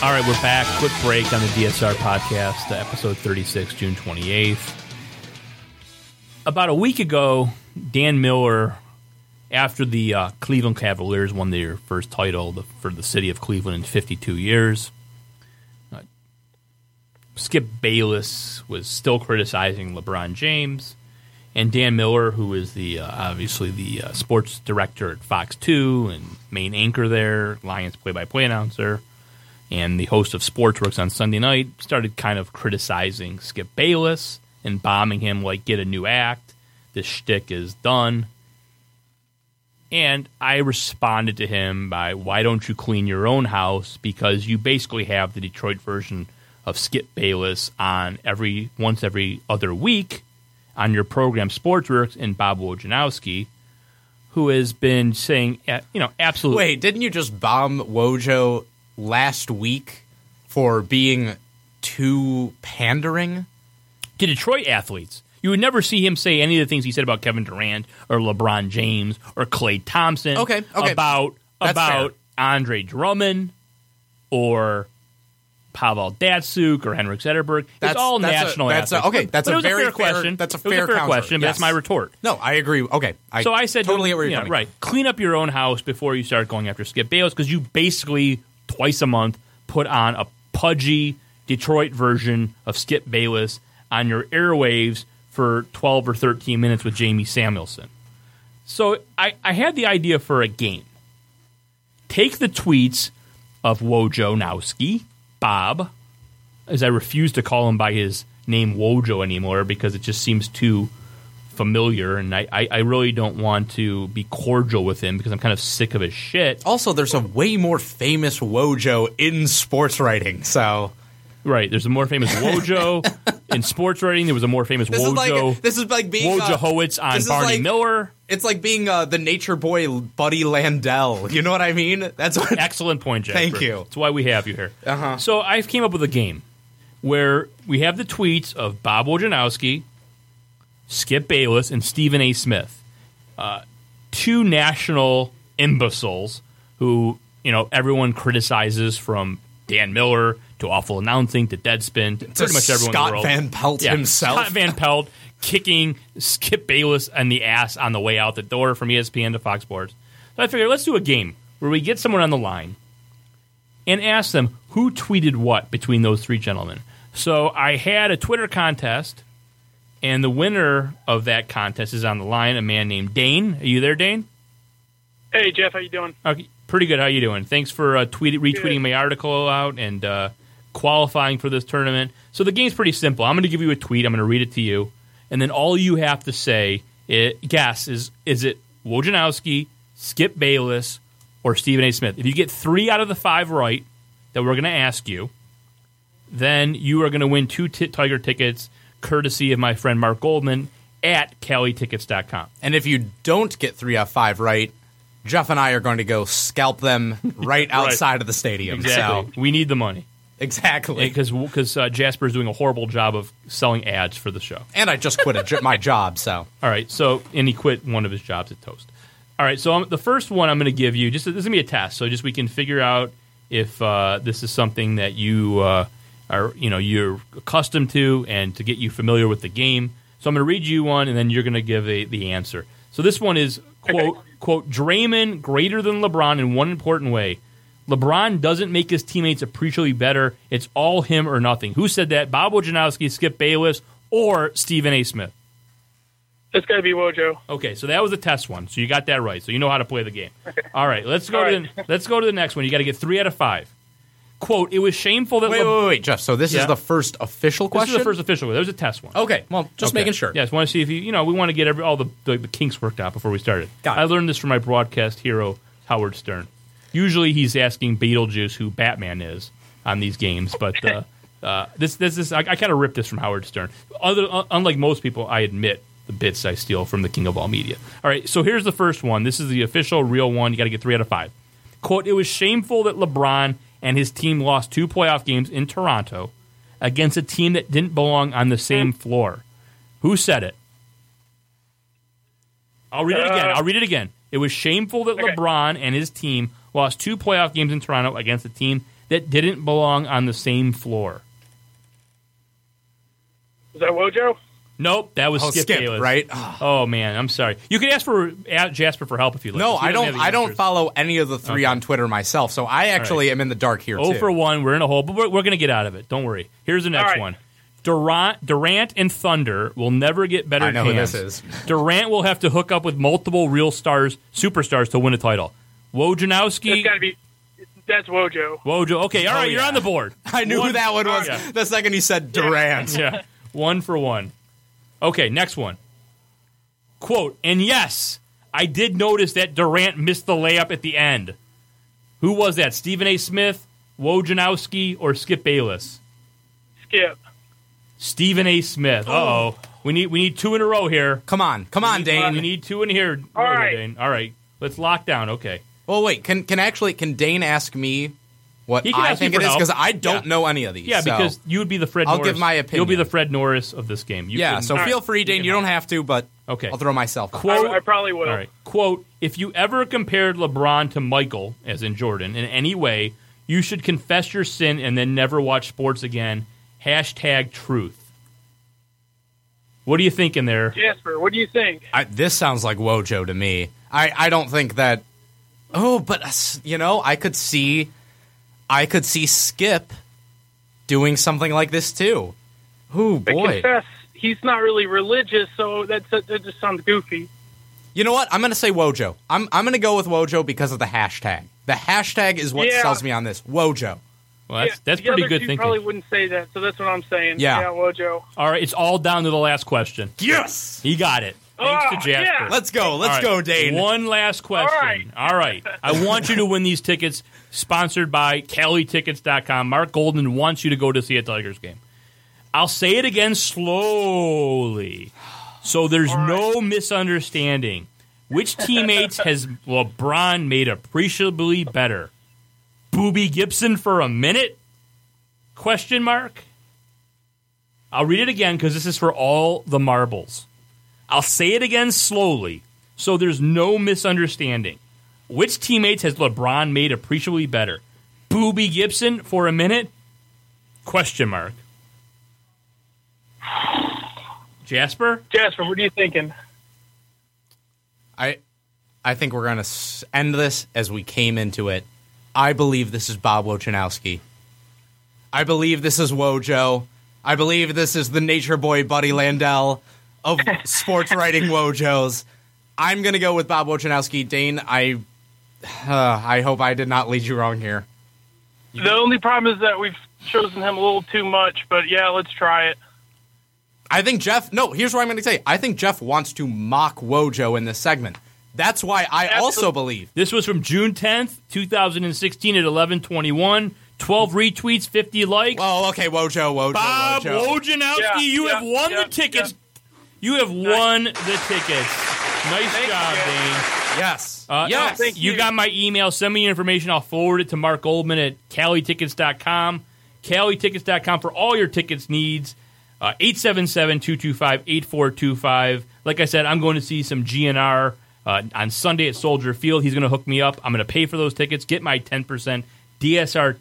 All right, we're back. Quick break on the DSR podcast, uh, episode 36, June 28th. About a week ago, Dan Miller, after the uh, Cleveland Cavaliers won their first title for the city of Cleveland in 52 years, uh, Skip Bayless was still criticizing LeBron James. And Dan Miller, who is the uh, obviously the uh, sports director at Fox 2 and main anchor there, Lions play-by-play announcer, and the host of Sportsworks on Sunday night started kind of criticizing Skip Bayless and bombing him like get a new act. This shtick is done. And I responded to him by why don't you clean your own house? Because you basically have the Detroit version of Skip Bayless on every once every other week on your program Sportsworks and Bob Wojnarowski, who has been saying uh, you know absolutely wait, didn't you just bomb Wojo last week for being too pandering? to Detroit athletes. You would never see him say any of the things he said about Kevin Durant or LeBron James or Klay Thompson. Okay, okay. About That's about Andre Drummond or Pavel Datsyuk or Henrik Zetterberg. That's- it's all that's a- national that's a- okay, that's But a very fair fair- question. that's a fair counter, question. But yes. that's my retort. No, I agree. Okay, I So I said, totally get where you you're know, coming. right. Clean up your own house before you start going after Skip Bayless because you basically twice a month put on a pudgy Detroit version of Skip Bayless on your airwaves for 12 or 13 minutes with Jamie Samuelson. So I, I had the idea for a game. Take the tweets of Wojo Nowski, Bob, as I refuse to call him by his name Wojo anymore because it just seems too familiar, and I, I, I really don't want to be cordial with him because I'm kind of sick of his shit. Also, there's a way more famous Wojo in sports writing. So Right. There's a more famous Wojo in sports writing. There was a more famous this Wojo. is like this is like being uh, on Barney like- Miller. It's like being uh, the nature boy Buddy Landell. You know what I mean? That's what. Excellent point, Jasper. Thank you. That's why we have you here. Uh-huh. So I came up with a game where we have the tweets of Bob Wojnarowski, Skip Bayless, and Stephen A. Smith, uh, two national imbeciles who you know everyone criticizes from Dan Miller to awful announcing to Deadspin to pretty much everyone in Scott the world. Van Pelt Yeah, himself. Scott Van Pelt kicking Skip Bayless and the ass on the way out the door from ESPN to Fox Sports. So I figured let's do a game where we get someone on the line and ask them who tweeted what between those three gentlemen. So I had a Twitter contest, and the winner of that contest is on the line, a man named Dane. Are you there, Dane? Hey Jeff, how you doing? Okay, pretty good. How you doing? Thanks for uh, tweet, retweeting Good. my article out and uh, qualifying for this tournament. So the game's pretty simple. I'm going to give you a tweet. I'm going to read it to you, and then all you have to say, it, guess, is is it Wojnarowski, Skip Bayless, or Stephen A. Smith? If you get three out of the five right that we're going to ask you, then you are going to win two t- Tiger tickets, courtesy of my friend Mark Goldman at CaliTickets.com. And if you don't get three out of five right, Jeff and I are going to go scalp them right outside of the stadium. Exactly. So We need the money. exactly. because because uh, Jasper is doing a horrible job of selling ads for the show. And I just quit jo- my job, so All right, so and he quit one of his jobs at Toast. All right, so um, the first one I'm going to give you just this is going to be a test, so just we can figure out if uh, this is something that you uh, are you know you're accustomed to and to get you familiar with the game. So I'm going to read you one, and then you're going to give a, the answer. So this one is quote quote Draymond greater than LeBron in one important way. LeBron doesn't make his teammates appreciably better. It's all him or nothing. Who said that? Bob Wojnarowski, Skip Bayless, or Stephen A. Smith? It's got to be Wojo. Okay, so that was a test one. So you got that right. So you know how to play the game. All right, let's go All to right. the, let's go to the next one. You got to get three out of five. Quote: It was shameful that wait, Le- wait, wait, Jeff. So this Yeah. is the first official this question. is the first official one. There was a test one. Okay, well, just Okay. making sure. Yes, want to see if you you know we want to get every, all the, the, the kinks worked out before we started. Got it. I learned this from my broadcast hero Howard Stern. Usually he's asking Beetlejuice who Batman is on these games, but uh, uh, this this is I, I kind of ripped this from Howard Stern. Other uh, unlike most people, I admit the bits I steal from the king of all media. All right, so here's the first one. This is the official real one. You got to get three out of five. Quote: It was shameful that LeBron and his team lost two playoff games in Toronto against a team that didn't belong on the same floor. Who said it? I'll read it again. Uh, I'll read it again. It was shameful that Okay. LeBron and his team lost two playoff games in Toronto against a team that didn't belong on the same floor. Is that Wojo? Nope, that was Oh, Skip, Skip, Bayless. right? Oh man, I'm sorry. You could ask for ask Jasper for help if you like. No, I don't. I don't follow any of the three Okay. on Twitter myself, so I actually am in the dark here Oh for one, we're in a hole, but we're, we're going to get out of it. Don't worry. Here's the next right. one. Durant, Durant and Thunder will never get better I know who this is. Durant will have to hook up with multiple real stars, superstars to win a title. Wojnarowski, It's got to be. That's Wojo. Wojo. Okay, all right, oh, you're on the board. I knew who that one was Yeah. the second he said Durant. yeah, one for one. Okay, next one. Quote, and yes, I did notice that Durant missed the layup at the end. Who was that? Stephen A. Smith, Wojnarowski, or Skip Bayless? Skip. Stephen A. Smith. Uh oh. We need we need two in a row here. Come on, come on, Dane. We need two in here. All row here, right. Dane. All right. Let's lock down. Okay. Well, wait. Can can actually can Dane ask me what He can I ask think for it is help. because I don't Yeah. know any of these. Yeah, so- because you would be the Fred. I'll Norris. give my opinion. You'll be the Fred Norris of this game. You yeah. can- So All feel right. free, Dane. You don't have to, but Okay. I'll throw myself. Quote. I, I probably will. All right. Quote, if you ever compared LeBron to Michael, as in Jordan, in any way, you should confess your sin and then never watch sports again. Hashtag truth. What do you think in there? Jasper, what do you think? I, this sounds like Wojo to me. I, I don't think that. Oh, but uh, you know, I could see, I could see Skip doing something like this too. Ooh But boy, confess. he's not really religious, so that's that just sounds goofy. You know what? I'm going to say Wojo. I'm I'm going to go with Wojo because of the hashtag. The hashtag is what Yeah. sells me on this. Wojo. Well, that's Yeah, that's pretty other good two thinking. Probably wouldn't say that, so that's what I'm saying. Yeah. yeah, Wojo. All right, it's all down to the last question. Yes. He got it. Thanks Oh, to Jasper. yeah. Let's go. Let's All right, go, Dane. One last question. All right. All right. I want you to win these tickets sponsored by CaliTickets.com. Mark Goldman wants you to go to see a Tigers game. I'll say it again slowly so there's no misunderstanding. Which teammates has LeBron made appreciably better? Boobie Gibson for a minute? Question mark? I'll read it again because this is for all the marbles. I'll say it again slowly so there's no misunderstanding. Which teammates has LeBron made appreciably better? Boobie Gibson for a minute? Question mark. Jasper? Jasper, what are you thinking? I I think we're going to end this as we came into it. I believe this is Bob Wojnarowski. I believe this is Wojo. I believe this is the nature boy Buddy Landel of sports writing Wojos. I'm going to go with Bob Wojnarowski. Dane, I uh, I hope I did not lead you wrong here. The only problem is that we've chosen him a little too much, but yeah, let's try it. I think Jeff. No, here's what I'm going to say. I think Jeff wants to mock Wojo in this segment. That's why I also believe. This was from June 10th, 2016 at 1121. 12 retweets, 50 likes. Oh, okay, Wojo, Wojo, Bob Wojo. Wojnarowski, Yeah, you yeah, have won yeah, the tickets. Yeah. You have won the tickets. Nice Thank job, you. Dane. Yes. Uh, yes. thank you you. got my email. Send me your information. I'll forward it to Mark Goldman at CaliTickets.com. CaliTickets.com for all your tickets needs. Uh, 877-225-8425. Like I said, I'm going to see some GNR uh, on Sunday at Soldier Field. He's going to hook me up. I'm going to pay for those tickets, get my 10% DSR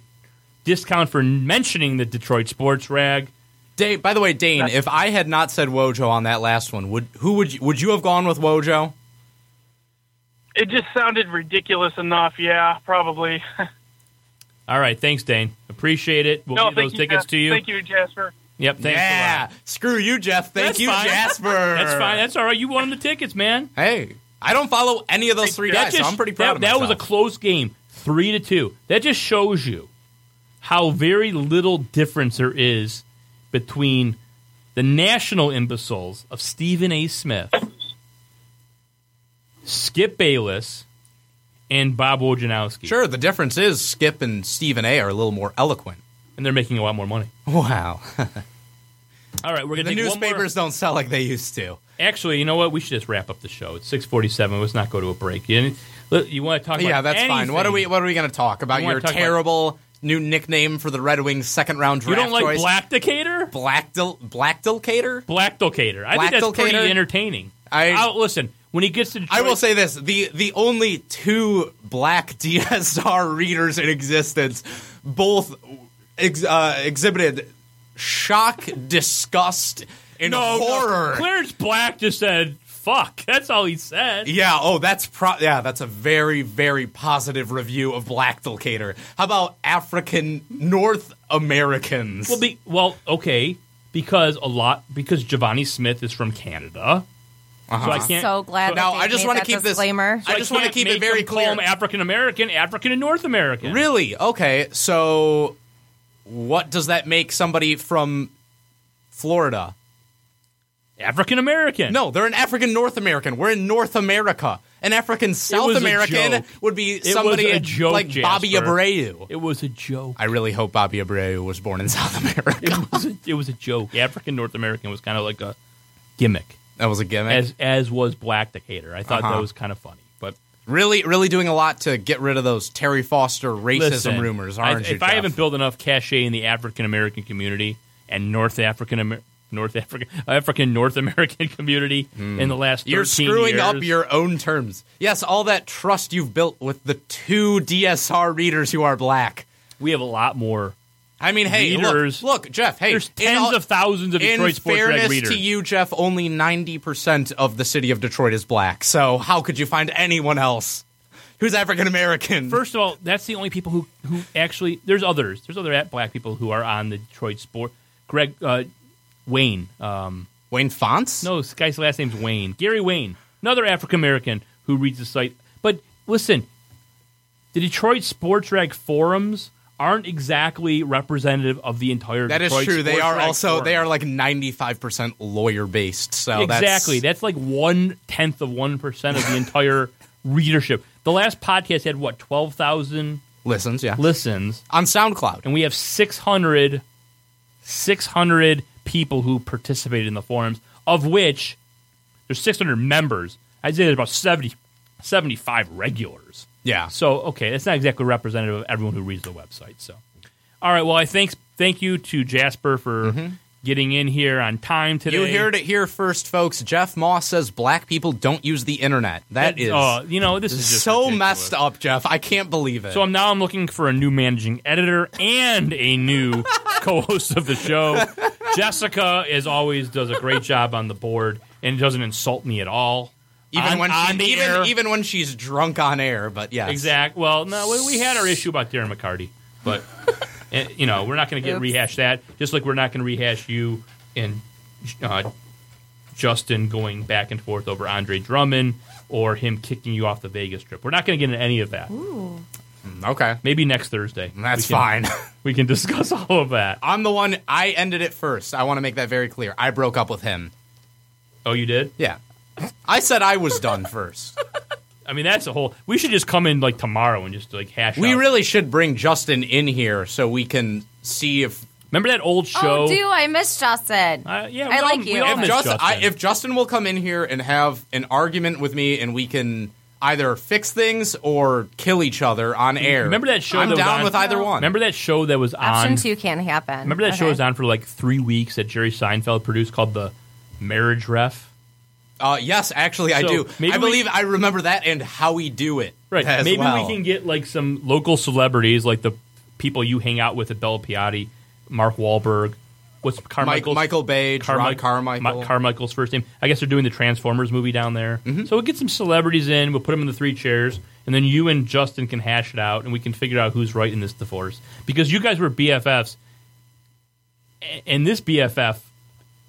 discount for mentioning the Detroit Sports Rag. Dave, by the way, Dane, if I had not said Wojo on that last one, would who would you, would you have gone with Wojo? It just sounded ridiculous enough. Yeah, probably. All right, thanks, Dane. Appreciate it. We'll no, get those you, tickets Jas- to you. Thank you, Jasper. Yep, thanks a yeah. lot. Screw you, Jeff. Thank That's you, fine. Jasper. That's fine. That's all right. You won the tickets, man. hey, I don't follow any of those three That guys, so I'm pretty proud that, of that was a close game, three to two. That just shows you how very little difference there is between the national imbeciles of Stephen A. Smith, Skip Bayless, and Bob Wojnarowski. Sure, the difference is Skip and Stephen A are a little more eloquent. and they're making a lot more money. Wow. All right, we're gonna the take one more- newspapers don't sell like they used to. Actually, you know what? We should just wrap up the show. It's six forty-seven. Let's not go to a break. You, you want to talk? yeah, that's fine. What are we what are we going to talk about? You Your terrible new nickname for the Red Wings second round draft. You don't like choice. Black Decatur? Black Black Dilcator? Black Dulcator. I think that's pretty entertaining. I- I'll- listen when he gets to. Detroit, I will say this: the the only two black DSR readers in existence, both ex- uh, exhibited shock, disgust, and no, no. horror. Clarence Black just said "fuck." That's all he said. Yeah. Oh, that's pro- yeah. That's a very very positive review of Black Dilcator. How about African North Americans? Well, be, well, okay, because a lot because Givani Smith is from Canada, uh-huh. so I can't. So glad. Now, I just wanna that keep this- so I just wanna keep it very them clear. African American, African and North American. Really? Okay. So, what does that make somebody from Florida? African American. No, they're an African North American. We're in North America. An African South American would be somebody joke, like Bobby Abreu. it was a joke. I really hope Bobby Abreu was born in South America. It was a, it was a joke. African North American was kind of like a gimmick, that was a gimmick. as as was Black Decatur. I thought Uh-huh. that was kind of funny, but really, really doing a lot to get rid of those Terry Foster racism Listen, rumors, aren't you? if I haven't built enough cachet in the African American community and North African Amer- North African African North American community in the last 13. You're screwing years, up your own terms. Yes, all that trust you've built with the two DSR readers who are black. we have a lot more. I mean, hey, Readers. look, look, Jeff. Hey, There's tens all- of thousands of Detroit sports fairness readers. to you, Jeff, only ninety percent of the city of Detroit is black. So how could you find anyone else who's African American? First of all, that's the only people who who actually. There's others. There's other black people who are on the Detroit sport. Greg uh, Wayne, um, Wayne Fontes? No, this guy's last name's Wayne. Gary Wayne, another African American who reads the site. But listen, the Detroit Sports Rag forums aren't exactly representative of the entire. That is Detroit true. They are also forum. they are like ninety five percent lawyer based. So exactly. That's, That's like one tenth of one percent of the entire readership. The last podcast had what twelve thousand listens. Yeah, listens, on SoundCloud. and we have 600, 600 people who participated in the forums, of which there's six hundred members. I'd say there's about 70, 75 regulars. Yeah. So okay, that's not exactly representative of everyone who reads the website. So, all right. Well, I thanks thank you to Jasper for mm-hmm. Getting in here on time today. You heard it here first, folks. Jeff Moss says black people don't use the internet. that is Oh, you know this is just so ridiculous. messed up, Jeff. I can't believe it. So I'm now I'm looking for a new managing editor and a new co-host of the show. Jessica, as always, does a great job on the board and doesn't insult me at all. even on- when she, even air. even when she's drunk on air, but yes, Exact. Well, no, we- we had our issue about Darren McCarty, but eh, you know we're not going to get rehash that. Just like we're not going to rehash you and uh, Justin going back and forth over Andre Drummond or him kicking you off the Vegas trip. We're not going to get into any of that. Okay, Maybe next Thursday. that's We can- fine. We can discuss all of that. I'm the one. I ended it first. I want to make that very clear. I broke up with him. Oh, you did? Yeah, I said I was done first. I mean, that's a whole. We should just come in like tomorrow and just like hash. we out. really should bring Justin in here so we can see if remember that old show. Oh, do I miss Justin? Uh, yeah, I we all- like we you. all if miss Justin, I, if Justin will come in here and have an argument with me, and we can either fix things or kill each other on air. Remember that show I'm that was down on- with either one. Remember that show that was Option on. two can't happen. Remember that show was on for like three weeks that Jerry Seinfeld produced called the Marriage Ref. Uh, yes, actually, I So, do. I we- believe I remember that and how we do it. Right. Maybe well. we can get like some local celebrities, like the people you hang out with at Bella Piatti, Mark Wahlberg. What's Mike, Carmichael's? Michael Bay, Ron Carmichael. Ma- Carmichael's first name. I guess they're doing the Transformers movie down there. Mm-hmm. So we'll get some celebrities in. We'll put them in the three chairs, and then you and Justin can hash it out, and we can figure out who's right in this divorce. Because you guys were BFFs, and this BFF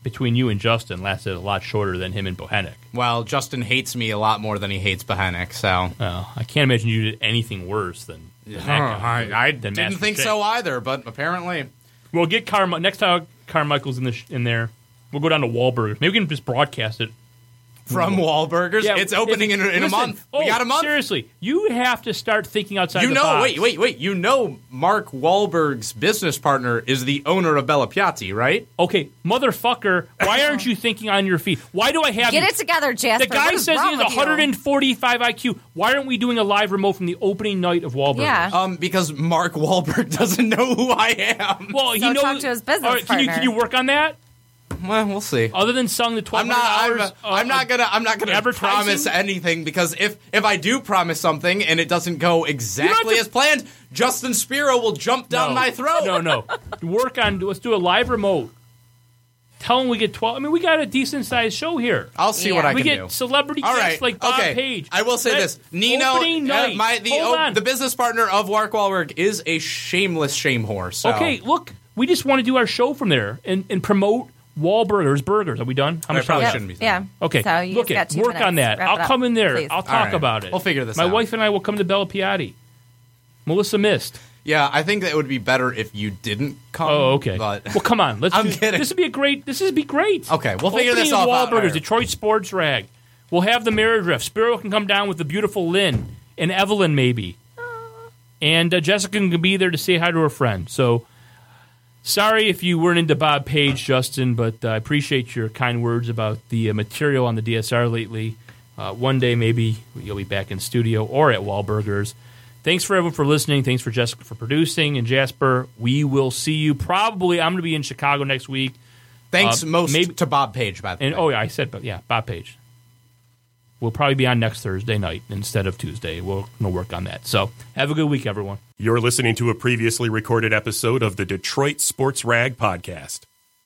between you and Justin lasted a lot shorter than him and Bohenick. well, Justin hates me a lot more than he hates Bohenick, so. Well, I can't imagine you did anything worse than, than I, I than didn't Master think Chick. so either, but apparently. We'll get next time Carmichael's in the sh- in there. We'll go down to Wahlburgers. Maybe we can just broadcast it From Wahlburgers, Yeah, it's opening if- in, a- in a month. Oh, we got a month. Seriously, you have to start thinking outside. You the know, box. wait, wait, wait. You know, Mark Wahlberg's business partner is the owner of Bella Piatti, right? Okay, motherfucker, why aren't you thinking on your feet? Why do I have Get you? it together, Jasper. The guy What is says he has with you? 145 IQ. Why aren't we doing a live remote from the opening night of Wahlburgers? Yeah. Um, because Mark Wahlberg doesn't know who I am. Well, he So knows. talk to his business All right, can you can you work on that? Well, we'll see. Other than selling the 12 I'm not. I'm, hours, uh, I'm not gonna. I'm not gonna advertising? promise anything because if if I do promise something and it doesn't go exactly as planned, Justin Spiro will jump down no, my throat. No, no. Work on. Let's do a live remote. Tell them we get 12. I mean, we got a decent sized show here. I'll see Yeah. what I we can get do. celebrity All guests right. like Bob okay. Page. I will say That this: Nino, uh, my the Hold o- on. the business partner of Mark Wahlberg is a shameless shame whore. So. Okay, look, we just want to do our show from there and, and promote Wahlburgers burgers. Are we done? How I much probably time? shouldn't be. Yeah. Okay, So you look just got at two work on that. Wrap I'll up, come in there. please. I'll talk All right. about it. We'll figure this out. My out. wife and I will come to Bella Piatti. Melissa missed. Yeah, I think that would be better if you didn't come. Oh, okay. But well, come on. Let's. I'm do, kidding. This would be a great. This would be great. Okay, we'll figure Opening this of all out. Wahlburgers, Detroit Sports Rag. We'll have the marriage ref. Spiro can come down with the beautiful Lynn and Evelyn, maybe. And uh, Jessica can be there to say hi to her friend. So, sorry if you weren't into Bob Page, Justin, but uh, I appreciate your kind words about the uh, material on the DSR lately. Uh, one day, maybe you'll be back in studio or at Wahlburgers. Thanks for everyone for listening. Thanks for Jessica for producing. And Jasper, we will see you probably. I'm going to be in Chicago next week. Thanks Uh, most maybe- to Bob Page, by the And way. oh yeah, I said, but yeah, Bob Page. We'll probably be on next Thursday night instead of Tuesday. We'll, we'll work on that. So have a good week, everyone. You're listening to a previously recorded episode of the Detroit Sports Rag Podcast.